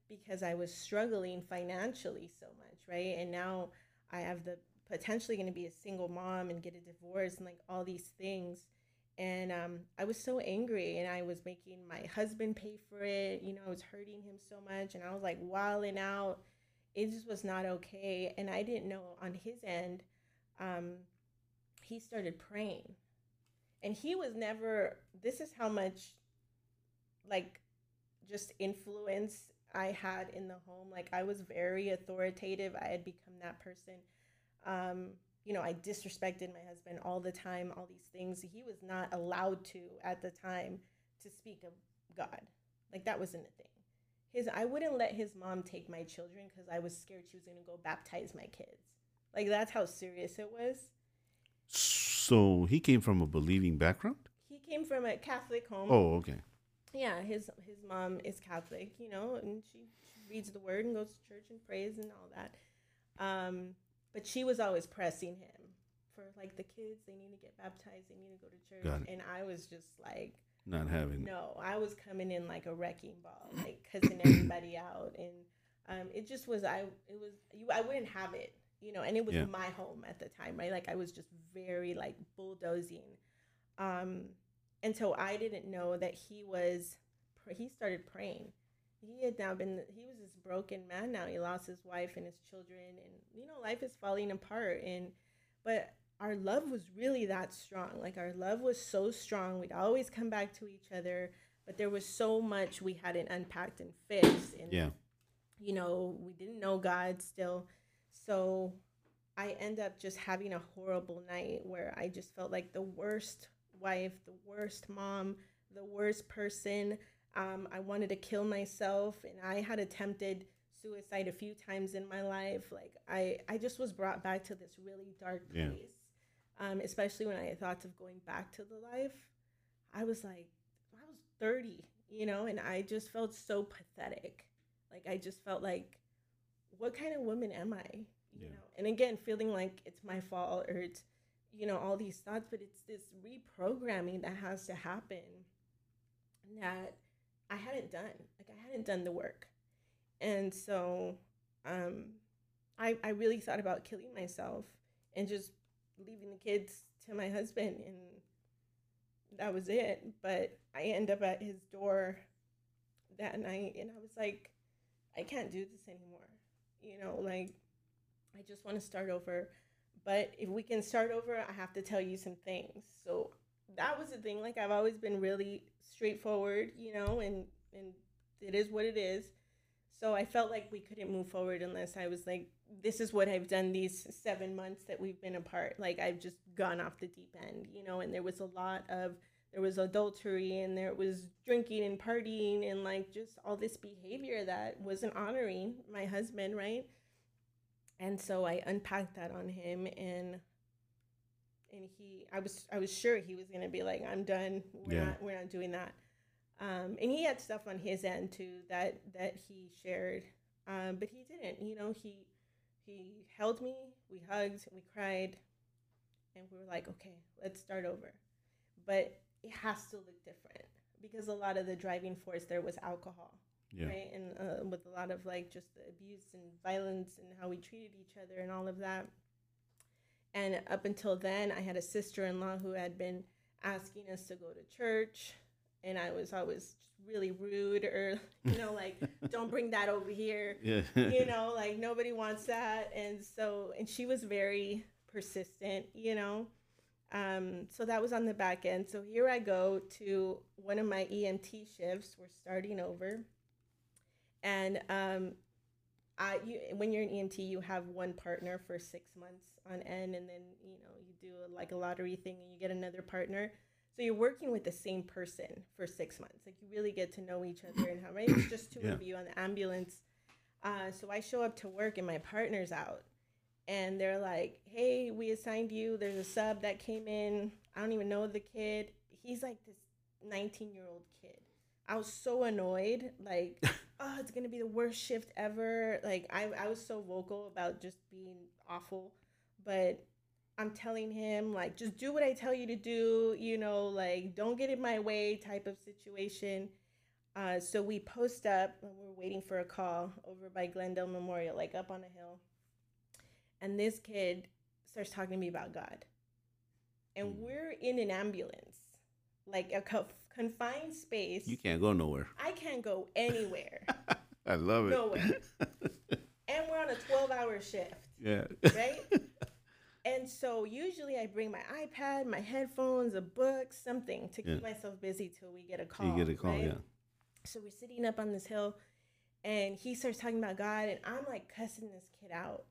because I was struggling financially so much, right? And now I have the potentially going to be a single mom and get a divorce and like all these things and um, I was so angry, and I was making my husband pay for it. You know, I was hurting him so much, and I was like wilding out. It just was not okay, and I didn't know on his end. Um, he started praying, and he was never. This is how much, like, just influence I had in the home. Like, I was very authoritative. I had become that person. Um, you know, I disrespected my husband all the time, all these things. He was not allowed to at the time to speak of God. Like that wasn't a thing. His I wouldn't let his mom take my children because I was scared she was gonna go baptize my kids. Like that's how serious it was. So he came from a believing background? He came from a Catholic home. Oh, okay. Yeah, his his mom is Catholic, you know, and she, she reads the word and goes to church and prays and all that. Um, but she was always pressing him for like the kids. They need to get baptized. They need to go to church. And I was just like, Not having. no, I was coming in like a wrecking ball, like cussing everybody out, and um, it just was. I it was you. I wouldn't have it, you know. And it was Yeah. my home at the time, right? Like I was just very like bulldozing, um, and so I didn't know that he was. pr- He started praying. He had now been. He was this broken man. Now he lost his wife and his children, and you know life is falling apart. And but our love was really that strong. Like our love was so strong. We'd always come back to each other, but there was so much we hadn't unpacked and fixed. And Yeah. you know, we didn't know God still. So I end up just having a horrible night where I just felt like the worst wife, the worst mom, the worst person. Um, I wanted to kill myself, and I had attempted suicide a few times in my life. Like I, I just was brought back to this really dark Yeah. place. Um, especially when I had thoughts of going back to the life. I was like, I was 30, you know, and I just felt so pathetic. Like I just felt like, what kind of woman am I? You Yeah. know, and again, feeling like it's my fault or it's, you know, all these thoughts, but it's this reprogramming that has to happen that I hadn't done. Like I hadn't done the work. And so um I I really thought about killing myself and just leaving the kids to my husband and that was it. But I end up at his door that night and I was like, I can't do this anymore. You know, like I just want to start over. But if we can start over, I have to tell you some things. So that was the thing. Like I've always been really straightforward, you know, and and it is what it is. So I felt like we couldn't move forward unless I was like, this is what I've done these seven months that we've been apart. Like I've just gone off the deep end, you know, and there was a lot of there was adultery and there was drinking and partying and like just all this behavior that wasn't honoring my husband, right? And so I unpacked that on him and and he I was I was sure he was gonna be like, I'm done. We're Yeah. not we're not doing that. Um, and he had stuff on his end too that that he shared, um, but he didn't. You know, he he held me, we hugged, we cried, and we were like, okay, let's start over. But it has to look different because a lot of the driving force there was alcohol, Yeah. right? And uh, with a lot of like just the abuse and violence and how we treated each other and all of that. And up until then, I had a sister in law who had been asking us to go to church. And I was always really rude or, you know, like, don't bring that over here. Yeah. You know, like nobody wants that. And so, and she was very persistent, you know. Um, so that was on the back end. So here I go to one of my EMT shifts. We're starting over. And um, I, you, when you're an EMT, you have one partner for six months on end, and then you know you do a, like a lottery thing, and you get another partner. So you're working with the same person for six months. Like you really get to know each other and how right. It's just two Yeah. of you on the ambulance. Uh, so I show up to work, and my partner's out, and they're like, "Hey, we assigned you. There's a sub that came in. I don't even know the kid. He's like this 19 year old kid. I was so annoyed. Like, oh, it's gonna be the worst shift ever. Like, I I was so vocal about just being awful, but I'm telling him like, just do what I tell you to do. You know, like, don't get in my way type of situation. Uh, so we post up and we're waiting for a call over by Glendale Memorial, like up on a hill. And this kid starts talking to me about God. And Mm. we're in an ambulance, like a co- confined space. You can't go nowhere. I can't go anywhere. I love it. Nowhere. and we're on a 12 hour shift, yeah. right? and so usually I bring my iPad, my headphones, a book, something to keep Yeah. myself busy till we get a call. you get a call, right? yeah. So we're sitting up on this hill and he starts talking about God and I'm like cussing this kid out.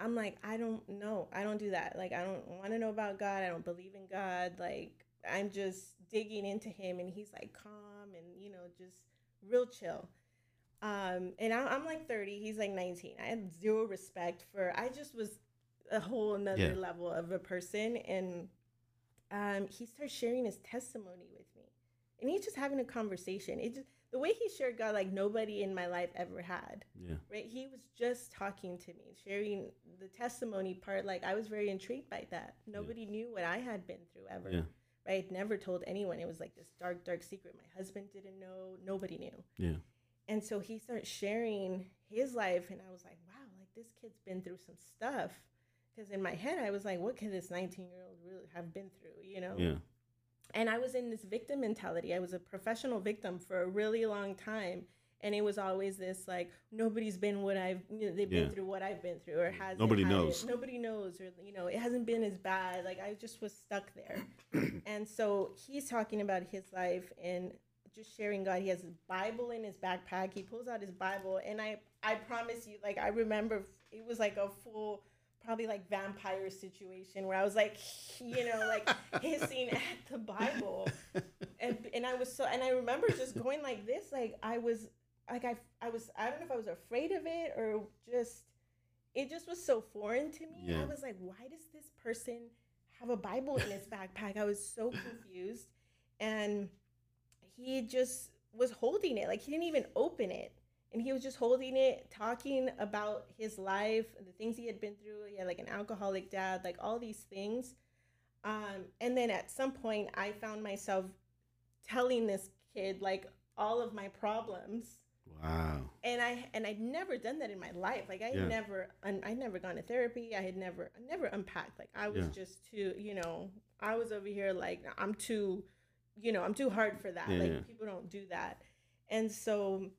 I'm like, I don't know. I don't do that. Like I don't want to know about God. I don't believe in God. Like I'm just digging into him and he's like calm and you know just real chill. Um and I, I'm like 30, he's like 19. I had zero respect for I just was a whole another Yeah. level of a person and um he starts sharing his testimony with me and he's just having a conversation. It just the way he shared God, like nobody in my life ever had. Yeah. Right? He was just talking to me, sharing the testimony part. Like I was very intrigued by that. Nobody knew what I had been through ever. Yeah. Right? Never told anyone. It was like this dark, dark secret. My husband didn't know. Nobody knew. Yeah. And so he started sharing his life, and I was like, wow, like this kid's been through some stuff. Because in my head, I was like, what could this 19 year old really have been through, you know? Yeah. And I was in this victim mentality. I was a professional victim for a really long time. And it was always this like nobody's been what I've you know, they've Yeah. been through what I've been through or has Nobody knows. nobody knows or you know it hasn't been as bad like I just was stuck there and so he's talking about his life and just sharing God he has his Bible in his backpack he pulls out his Bible and I I promise you like I remember it was like a full probably like vampire situation where I was like you know like hissing at the Bible and and I was so and I remember just going like this like I was like I I was I don't know if I was afraid of it or just it just was so foreign to me. Yeah. I was like, why does this person have a Bible in his backpack? I was so confused and he just was holding it like he didn't even open it and he was just holding it talking about his life the things he had been through. He had like an alcoholic dad like all these things. Um, and then at some point i found myself telling this kid like all of my problems. Wow. and i and i'd never done that in my life. Like i Yeah. never un, i'd never gone to therapy. I had never never unpacked. Like i was Yeah. just too you know i was over here like i'm too you know i'm too hard for that. Yeah, like people don't do that. And so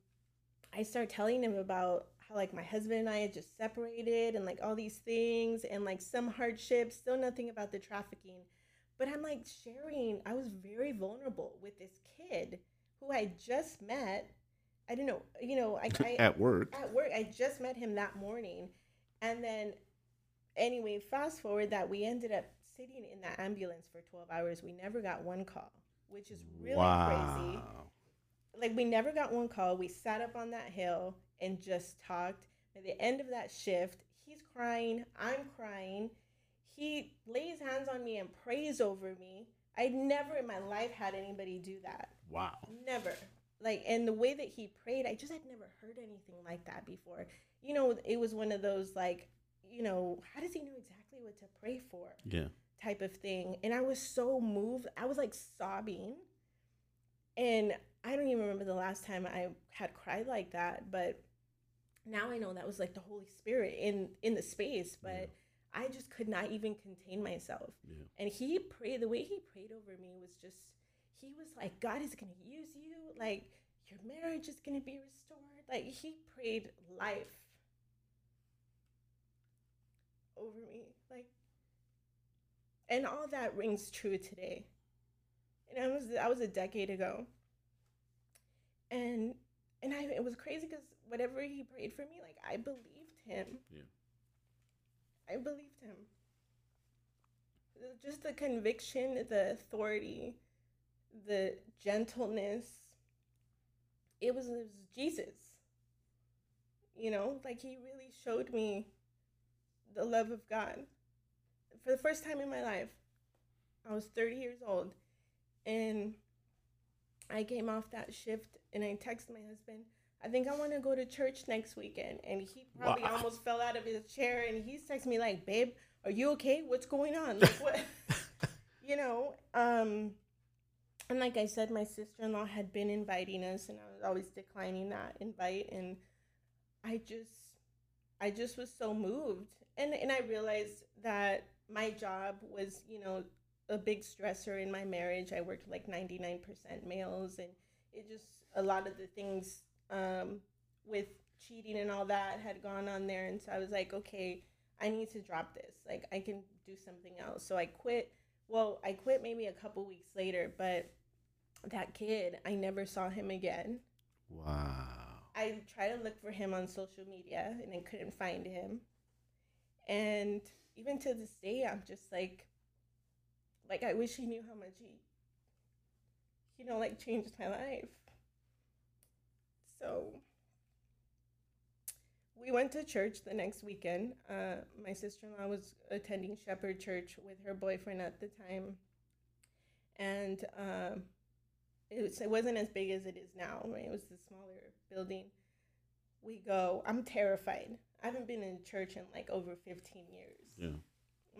i started telling him about how like my husband and i had just separated and like all these things and like some hardships still nothing about the trafficking. But i'm like sharing i was very vulnerable with this kid who i just met. I don't know you know i, I At work. at work i just met him that morning. And then anyway fast forward that we ended up sitting in that ambulance for 12 hours. We never got one call which is really crazy. Wow. Like we never got one call we sat up on that hill and just talked at the end of that shift he's crying i'm crying he lays hands on me and prays over me i'd never in my life had anybody do that Wow. Never. Like, and the way that he prayed, I just had never heard anything like that before. You know, it was one of those, like, you know, how does he know exactly what to pray for Yeah. type of thing? And I was so moved. I was like sobbing. And I don't even remember the last time I had cried like that, but now I know that was like the Holy Spirit in in the space, but I just could not even contain myself. Yeah. And he prayed the way he prayed over me was just he was like God is going to use you, like your marriage is going to be restored. Like he prayed life over me. Like and all that rings true today. And I was that was a decade ago. And and I it was crazy cuz whatever he prayed for me, like I believed him. Yeah. I believed him. Just the conviction, the authority, the gentleness. It was, it was Jesus. You know, like he really showed me the love of God. For the first time in my life, I was 30 years old and I came off that shift and I texted my husband, I think I want to go to church next weekend. And he probably Wow. almost fell out of his chair and he's texting me like, babe, are you okay? What's going on? Like what you know, um and like I said, my sister in law had been inviting us and I was always declining that invite and I just I just was so moved. And and I realized that my job was, you know, a big stressor in my marriage. I worked like 99% males and it just a lot of the things um, with cheating and all that had gone on there and so I was like, okay, I need to drop this. Like I can do something else. So I quit. Well, I quit maybe a couple weeks later, but that kid, I never saw him again. Wow. I tried to look for him on social media and I couldn't find him. And even to this day, I'm just like, like I wish he knew how much he, you know, like changed my life. So we went to church the next weekend. Uh, my sister in law was attending Shepherd Church with her boyfriend at the time. And um, It, was, it wasn't as big as it is now. Right? It was the smaller building. We go. I'm terrified. I haven't been in church in like over 15 years. Yeah.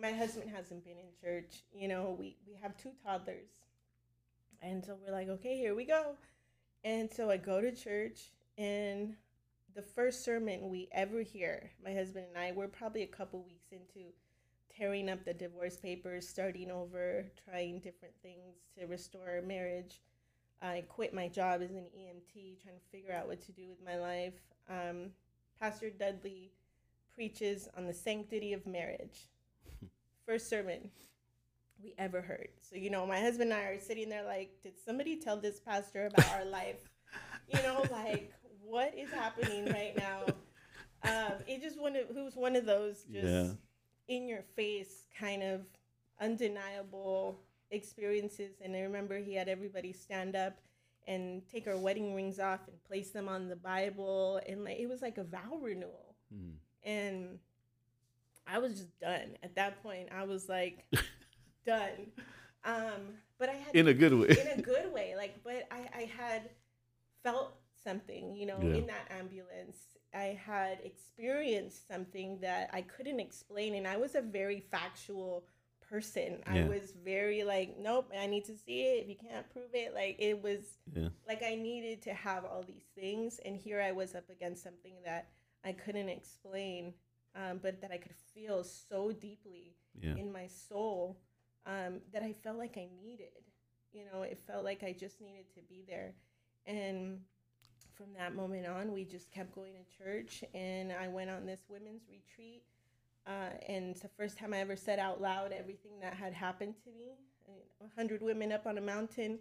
My husband hasn't been in church. You know, we we have two toddlers, and so we're like, okay, here we go. And so I go to church, and the first sermon we ever hear, my husband and I, we're probably a couple weeks into tearing up the divorce papers, starting over, trying different things to restore our marriage. I quit my job as an EMT, trying to figure out what to do with my life. Um, Pastor Dudley preaches on the sanctity of marriage. First sermon we ever heard. So, you know, my husband and I are sitting there like, did somebody tell this pastor about our life? You know, like, what is happening right now? Um, it just one of, who's one of those just Yeah. in your face kind of undeniable experiences. And I remember he had everybody stand up and take our wedding rings off and place them on the Bible. And like, it was like a vow renewal. Mm. And I was just done. At that point, I was like, done. Um, but I had In a good way. in a good way. Like, but I, I had felt something, you know, Yeah. in that ambulance. I had experienced something that I couldn't explain, and I was a very factual person. I was very like, nope, I need to see it. If you can't prove it, like it was Yeah. like I needed to have all these things, and here I was up against something that I couldn't explain, um, but that I could feel so deeply Yeah. in my soul um, that I felt like I needed. You know, it felt like I just needed to be there. And from that moment on, we just kept going to church. And I went on this women's retreat. Uh, and it's the first time I ever said out loud everything that had happened to me. A hundred women up on a mountain.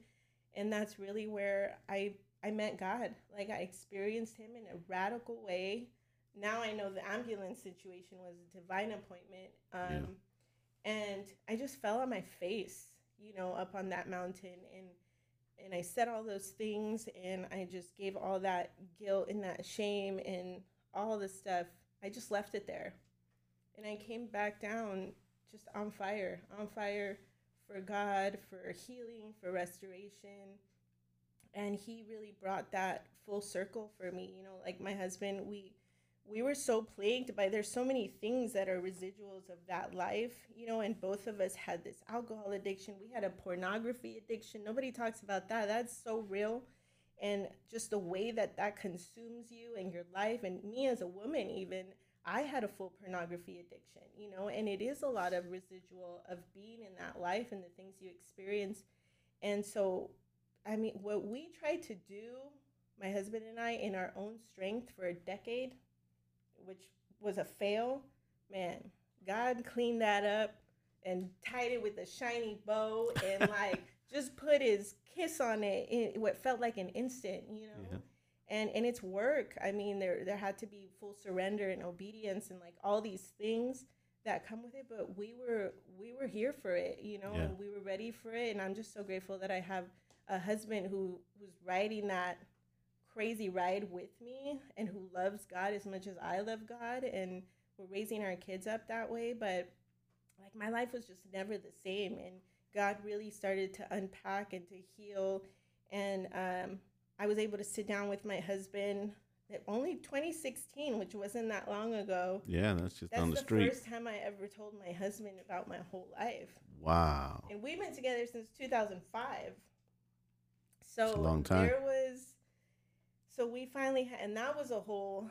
And that's really where I, I met God. Like I experienced Him in a radical way. Now I know the ambulance situation was a divine appointment. Um, Yeah. and I just fell on my face, you know, up on that mountain and and I said all those things and I just gave all that guilt and that shame and all the stuff. I just left it there. And I came back down just on fire, on fire for God, for healing, for restoration. And he really brought that full circle for me. You know, like my husband, we we were so plagued by there's so many things that are residuals of that life you know and both of us had this alcohol addiction we had a pornography addiction nobody talks about that that's so real. And just the way that that consumes you and your life and me as a woman even i had a full pornography addiction you know and it is a lot of residual of being in that life and the things you experience. And so i mean what we tried to do my husband and i in our own strength for a decade which was a fail, man, God cleaned that up and tied it with a shiny bow and like just put his kiss on it in what felt like an instant, you know. Yeah. And and it's work. I mean, there there had to be full surrender and obedience and like all these things that come with it, but we were we were here for it, you know, Yeah. and we were ready for it and I'm just so grateful that I have a husband who who's riding that crazy ride with me and who loves God as much as I love God and we're raising our kids up that way but like my life was just never the same and God really started to unpack and to heal and um, I was able to sit down with my husband only 2016 which wasn't that long ago Yeah, that's just that's on the, the street. first time I ever told my husband about my whole life Wow. and we've been together since 2005 so long time. there was so we finally had and that was a whole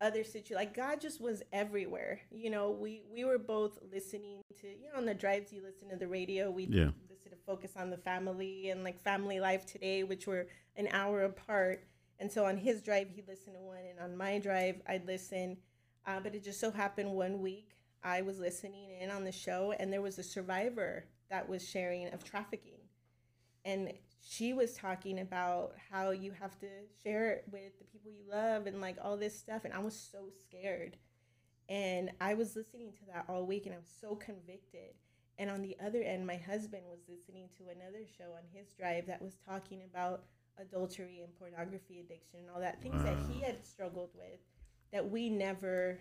other situation like god just was everywhere you know? We we were both listening to you know on the drives you listen to the radio we Yeah. listen to focus on the family and like family life today which were an hour apart. And so on his drive he listened to one and on my drive i'd listen. Uh, but it just so happened one week i was listening in on the show and there was a survivor that was sharing of trafficking. And she was talking about how you have to share it with the people you love and like all this stuff and i was so scared. And i was listening to that all week and i was so convicted. And on the other end my husband was listening to another show on his drive that was talking about adultery and pornography addiction and all that things that he had struggled with that we never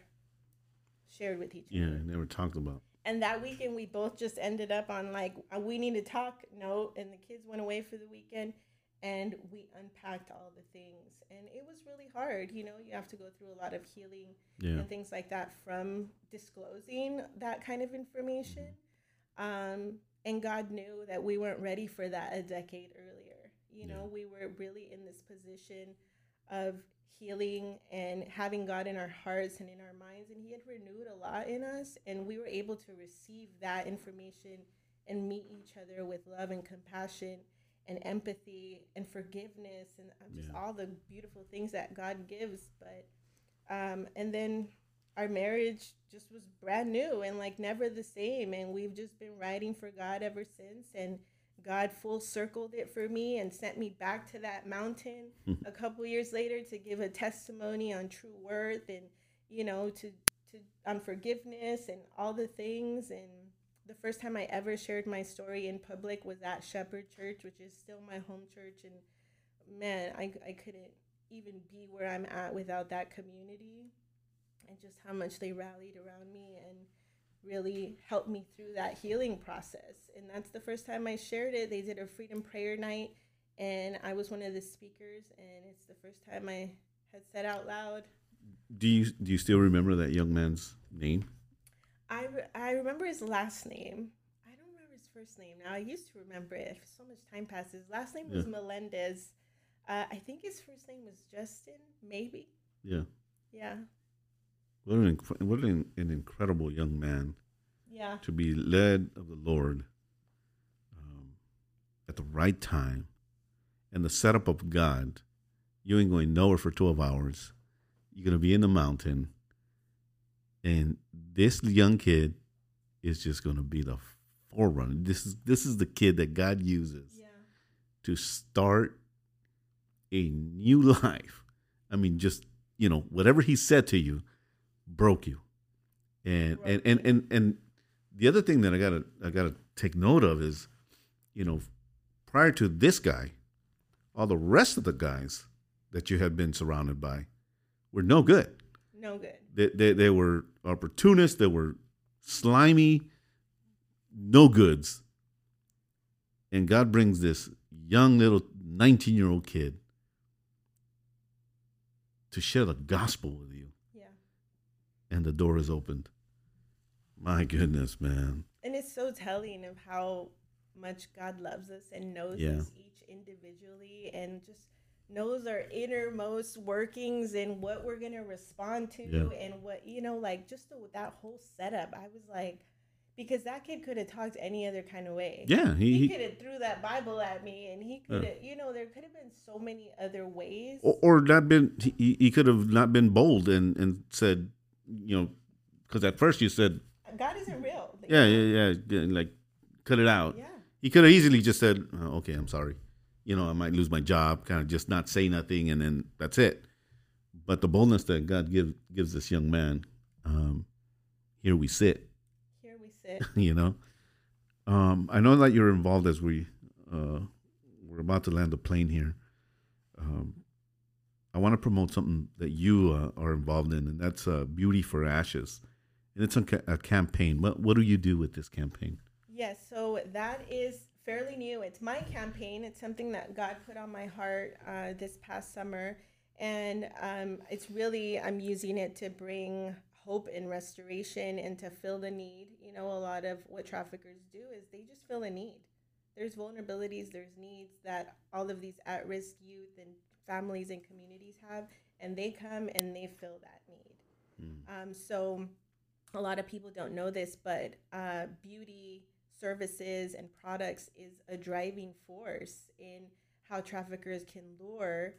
shared with each Yeah, other. Yeah, never talked about. And that weekend we both just ended up on like we need to talk. Note and the kids went away for the weekend and we unpacked all the things. And it was really hard you know? You have to go through a lot of healing Yeah. and things like that from disclosing that kind of information. Um, and god knew that we weren't ready for that a decade earlier. You know we were really in this position of healing and having god in our hearts and in our minds and he had renewed a lot in us and we were able to receive that information and meet each other with love and compassion and empathy and forgiveness and uh, just Yeah. all the beautiful things that God gives. But um, and then our marriage just was brand new and like never the same, and we've just been riding for God ever since. And God full circled it for me and sent me back to that mountain hmm. a couple years later to give a testimony on true worth and you know to to on forgiveness and all the things. And the first time I ever shared my story in public was at Shepherd Church, which is still my home church. And man, I, I couldn't even be where I'm at without that community and just how much they rallied around me. And really helped me through that healing process. And that's the first time I shared it. They did a freedom prayer night, and I was one of the speakers. And it's the first time I had said out loud, Do you do you still remember that young man's name? I, re- I remember his last name. I don't remember his first name now. I used to remember it. So much time passes. Last name was Yeah. Melendez. Uh, I think his first name was Justin. Maybe. Yeah. Yeah. What an what an, an incredible young man Yeah. to be led of the Lord um, at the right time and the setup of God. You ain't going nowhere for 12 hours. You're going to be in the mountain. And this young kid is just going to be the forerunner. This is this is the kid that God uses Yeah. to start a new life. I mean, just you know, whatever he said to you broke you. And and and and, and the other thing that I gotta I gotta take note of is, you know, prior to this guy, all the rest of the guys that you had been surrounded by were no good. No good. They they, they were opportunists, they were slimy, no goods. And God brings this young little 19 year old kid to share the gospel with you. And the door is opened. My goodness, man. And it's so telling of how much God loves us and knows Yeah. us each individually and just knows our innermost workings and what we're going to respond to Yeah. and what, you know, like just the, that whole setup. I was like, because that kid could have talked any other kind of way. Yeah, he, He could have threw that Bible at me and he could have, you know, there could have been so many other ways. or, or not been he, he could have not been bold and and said, you know, because at first you said, God isn't real. yeah, yeah, yeah, yeah, like cut it out. Yeah. He could have easily just said, oh, "Okay, I'm sorry. You know, I might lose my job." Kind of just not say nothing, and then that's it. But the boldness that God gives gives this young man, um, here we sit. Here we sit. You know, um, I know that you're involved as we uh, we're about to land the plane here. Um, I want to promote something that you uh, are involved in, and that's uh, Beauty for Ashes, and it's a, ca- a campaign. What what do you do with this campaign? Yes, so that is fairly new. It's my campaign. It's something that God put on my heart uh, this past summer. And um, it's really, I'm using it to bring hope and restoration and to fill the need. You know, a lot of what traffickers do is they just fill a need. There's vulnerabilities, there's needs that all of these at risk youth and families and communities have, and they come and they fill that need. Um, so, a lot of people don't know this, but uh, beauty services and products is a driving force in how traffickers can lure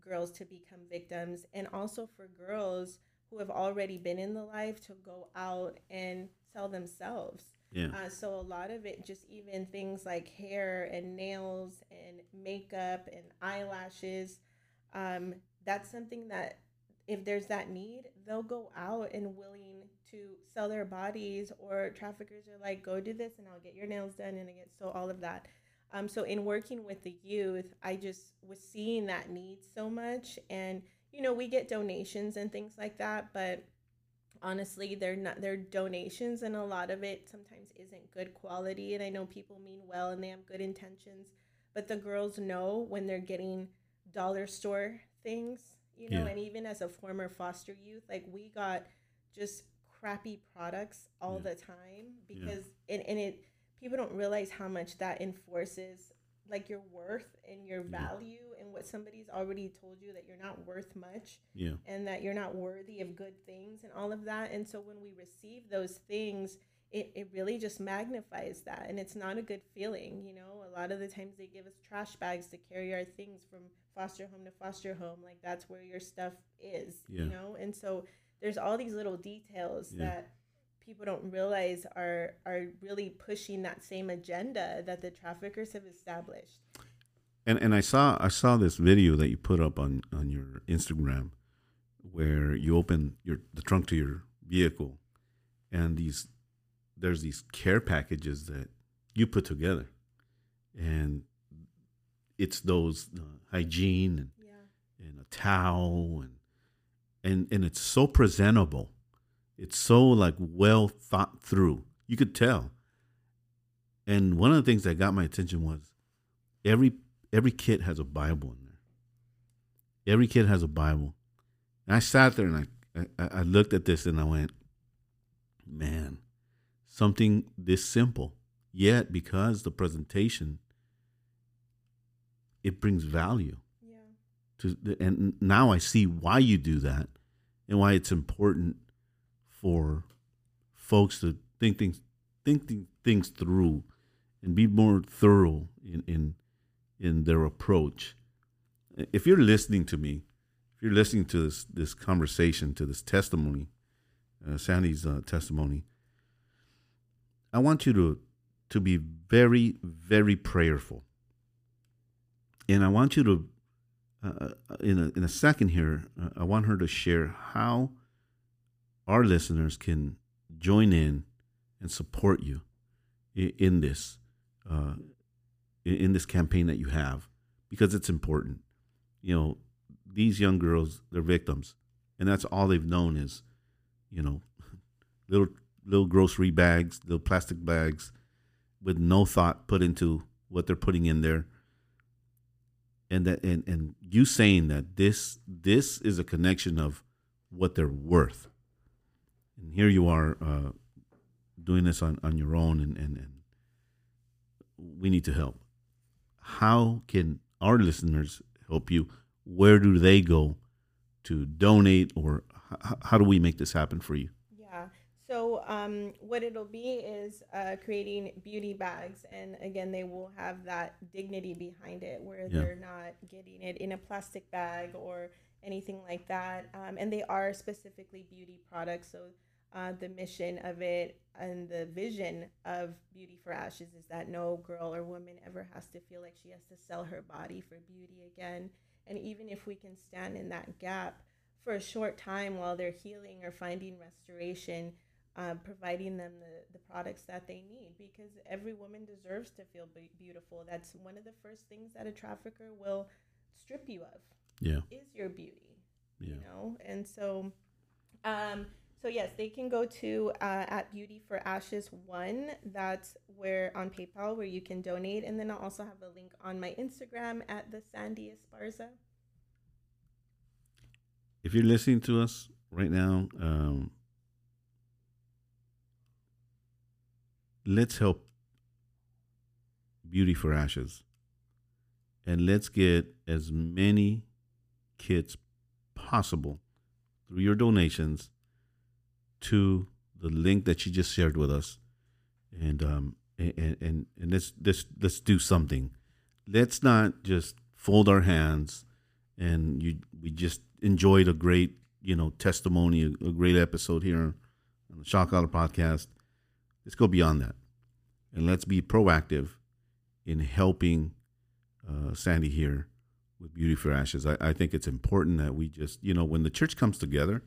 girls to become victims and also for girls who have already been in the life to go out and sell themselves. Yeah, Uh, so a lot of it, just even things like hair and nails and makeup and eyelashes, um, that's something that if there's that need, they'll go out and willing to sell their bodies. Or traffickers are like, go do this and I'll get your nails done and I get so all of that. Um, so in working with the youth, I just was seeing that need so much, and you know we get donations and things like that, but honestly they're not they're donations and a lot of it sometimes isn't good quality and i know people mean well and they have good intentions but the girls know when they're getting dollar store things, you know, Yeah. and even as a former foster youth, like we got just crappy products all Yeah. the time because and, and it people don't realize how much that enforces like your worth and your Yeah. value and what somebody's already told you that you're not worth much Yeah. and that you're not worthy of good things and all of that. And so when we receive those things, it, it really just magnifies that. And it's not a good feeling. You know, a lot of the times they give us trash bags to carry our things from foster home to foster home. Like that's where your stuff is, Yeah. you know? And so there's all these little details Yeah. that people don't realize are are really pushing that same agenda that the traffickers have established. And and I saw I saw this video that you put up on on your Instagram where you open your the trunk to your vehicle and these there's these care packages that you put together and it's those uh, hygiene and, Yeah. and a towel and and and it's so presentable it's so like well thought through. You could tell. And one of the things that got my attention was every every kid has a bible in there. Every kid has a bible. And i sat there and i i, I looked at this and i went man something this simple. Yet because the presentation it brings value. Yeah. to and now I see why you do that and why it's important for folks to think things think th- things through and be more thorough in in in their approach. If you're listening to me, if you're listening to this this conversation, to this testimony, uh, Sandy's uh, testimony, I want you to to be very very prayerful, and I want you to uh, in a in a second here, uh, I want her to share how our listeners can join in and support you in, this uh, in this campaign that you have because it's important. You know, these young girls, they're victims, and that's all they've known is, you know, little little grocery bags, little plastic bags, with no thought put into what they're putting in there and that and, and you saying that this this is a connection of what they're worth and here you are uh, doing this on, on your own and, and, and we need to help how can our listeners help you where do they go to donate or h- how do we make this happen for you Yeah. So um, what it'll be is uh, creating beauty bags, and again, they will have that dignity behind it, where Yeah. they're not getting it in a plastic bag or anything like that. Um, and they are specifically beauty products. So uh, the mission of it and the vision of Beauty for Ashes is that no girl or woman ever has to feel like she has to sell her body for beauty again. And even if we can stand in that gap for a short time while they're healing or finding restoration, uh, providing them the, the products that they need because every woman deserves to feel be- beautiful. That's one of the first things that a trafficker will strip you of yeah is your beauty yeah you know and so um so yes they can go to uh, at beauty for ashes one. That's where on paypal where you can donate. And then i'll also have a link on my instagram at the sandy esparza. If you're listening to us right now, um, let's help Beauty for Ashes. And let's get as many kits possible through your donations to the link that you just shared with us. And um and and, and let's let's let's do something. Let's not just fold our hands and you we just enjoyed a great you know testimony a, a great episode here on the shot caller podcast let's go beyond that and let's be proactive in helping uh, sandy here with beauty for ashes I, I think it's important that we just you know when the church comes together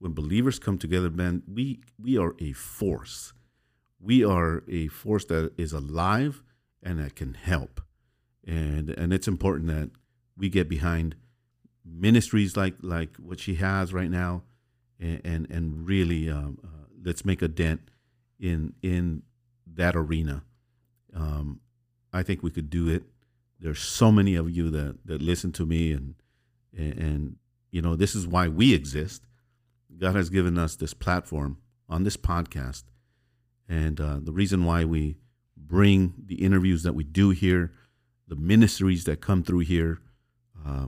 when believers come together man we we are a force. We are a force that is alive and that can help. And and it's important that we get behind ministries like like what she has right now, and and, and really um, uh, let's make a dent in in that arena. Um, I think we could do it. There's so many of you that that listen to me and and, and you know this is why we exist god has given us this platform on this podcast and uh, the reason why we bring the interviews that we do here the ministries that come through here uh,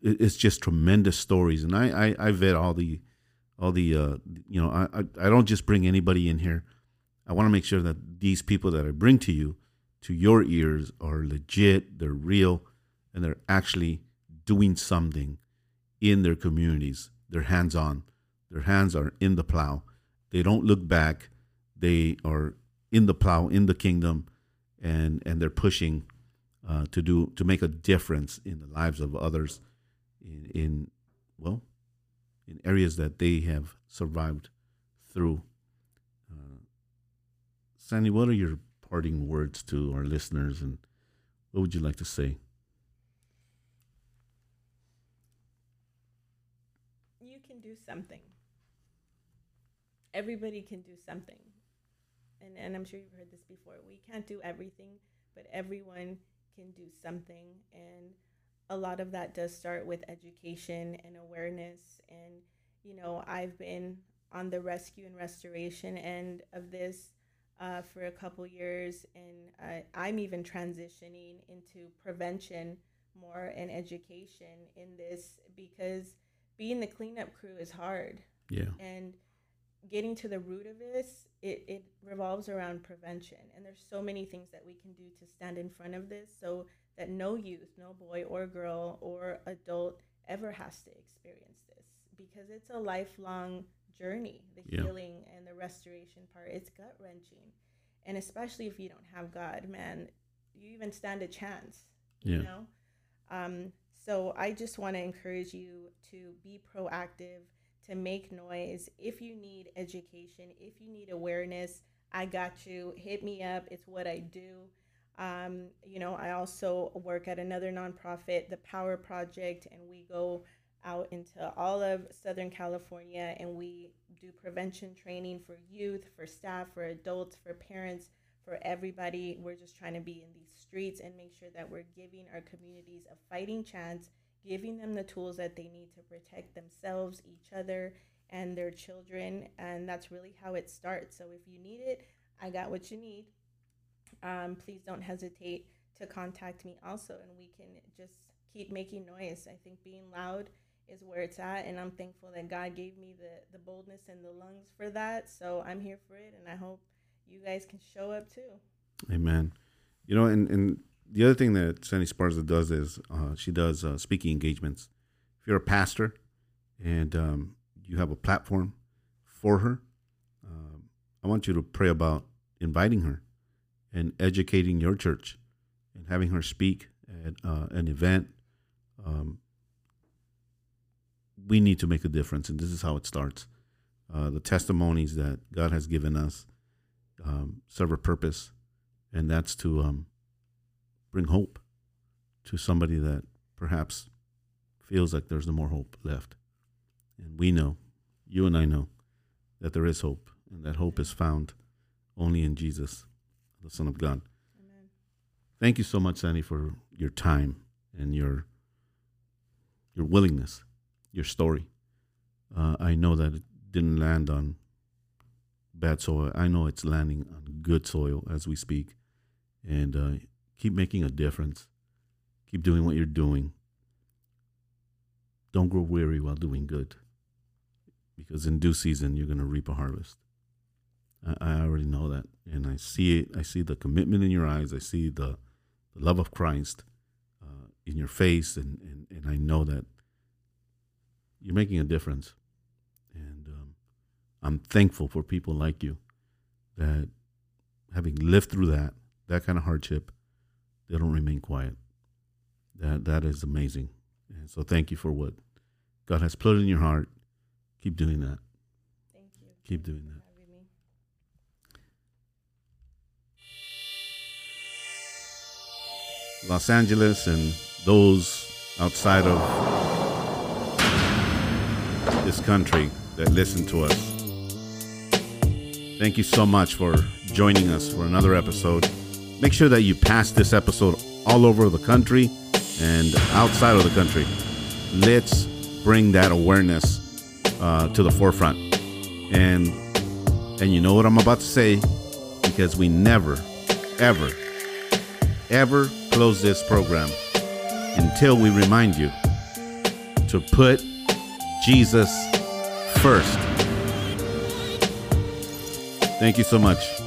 it, it's just tremendous stories and I, I i vet all the all the uh, you know I i don't just bring anybody in here i want to make sure that these people that i bring to you to your ears are legit, they're real, and they're actually doing something in their communities. They're hands on, their hands are in the plow. They don't look back, they are in the plow, in the kingdom, and, and they're pushing uh, to do to make a difference in the lives of others in, in well in areas that they have survived through. Uh, Sandy, what are your parting words to our listeners, and what would you like to say? You can do something. Everybody can do something. And, and I'm sure you've heard this before. We can't do everything, but everyone can do something. And a lot of that does start with education and awareness. And, you know, I've been on the rescue and restoration end of this uh, for a couple years, and uh, I'm even transitioning into prevention more and education in this because being the cleanup crew is hard. Yeah. And getting to the root of this, it, it revolves around prevention. And there's so many things that we can do to stand in front of this so that no youth, no boy or girl or adult ever has to experience this because it's a lifelong journey the yeah. healing and the restoration part it's gut wrenching and especially if you don't have god man you even stand a chance yeah. you know um, so i just want to encourage you to be proactive to make noise. If you need education if you need awareness i got you. Hit me up. It's what i do. Um, you know i also work at another nonprofit the power project and we go out into all of Southern California and we do prevention training for youth, for staff, for adults, for parents, for everybody. We're just trying to be in these streets and make sure that we're giving our communities a fighting chance, giving them the tools that they need to protect themselves, each other, and their children. And that's really how it starts. So if you need it, I got what you need. Um, please don't hesitate to contact me also, and we can just keep making noise. I think being loud is where it's at and i'm thankful that god gave me the the boldness and the lungs for that so i'm here for it and i hope you guys can show up too. Amen. You know and and the other thing that sandy esparza does is uh, she does uh, speaking engagements. If you're a pastor and um, you have a platform for her um, i want you to pray about inviting her and educating your church and having her speak at uh, an event. Um, we need to make a difference, and this is how it starts. Uh, the testimonies that God has given us um, serve a purpose, and that's to um, bring hope to somebody that perhaps feels like there's no more hope left. And we know, you and I know, that there is hope, and that hope is found only in Jesus, the Son of God. Amen. Thank you so much, Sandy, for your time and your your willingness your story. Uh, I know that it didn't land on bad soil. I know it's landing on good soil as we speak. And uh, keep making a difference. Keep doing what you're doing. Don't grow weary while doing good. Because in due season, you're going to reap a harvest. I, I, already know that. And I see it. I see the commitment in your eyes. I see the, the love of Christ uh, in your face. And, and, and I know that you're making a difference. I'm thankful for people like you that having lived through that, that kind of hardship, they don't remain quiet. That that is amazing. And so thank you for what God has put in your heart. Keep doing that. Thank you. Keep doing that. Los Angeles and those outside of this country that listen to us. Thank you so much for joining us for another episode. Make sure that you pass this episode all over the country and outside of the country. Let's bring that awareness uh, to the forefront. And and you know what I'm about to say because we never, ever, ever close this program until we remind you to put Jesus first. Thank you so much.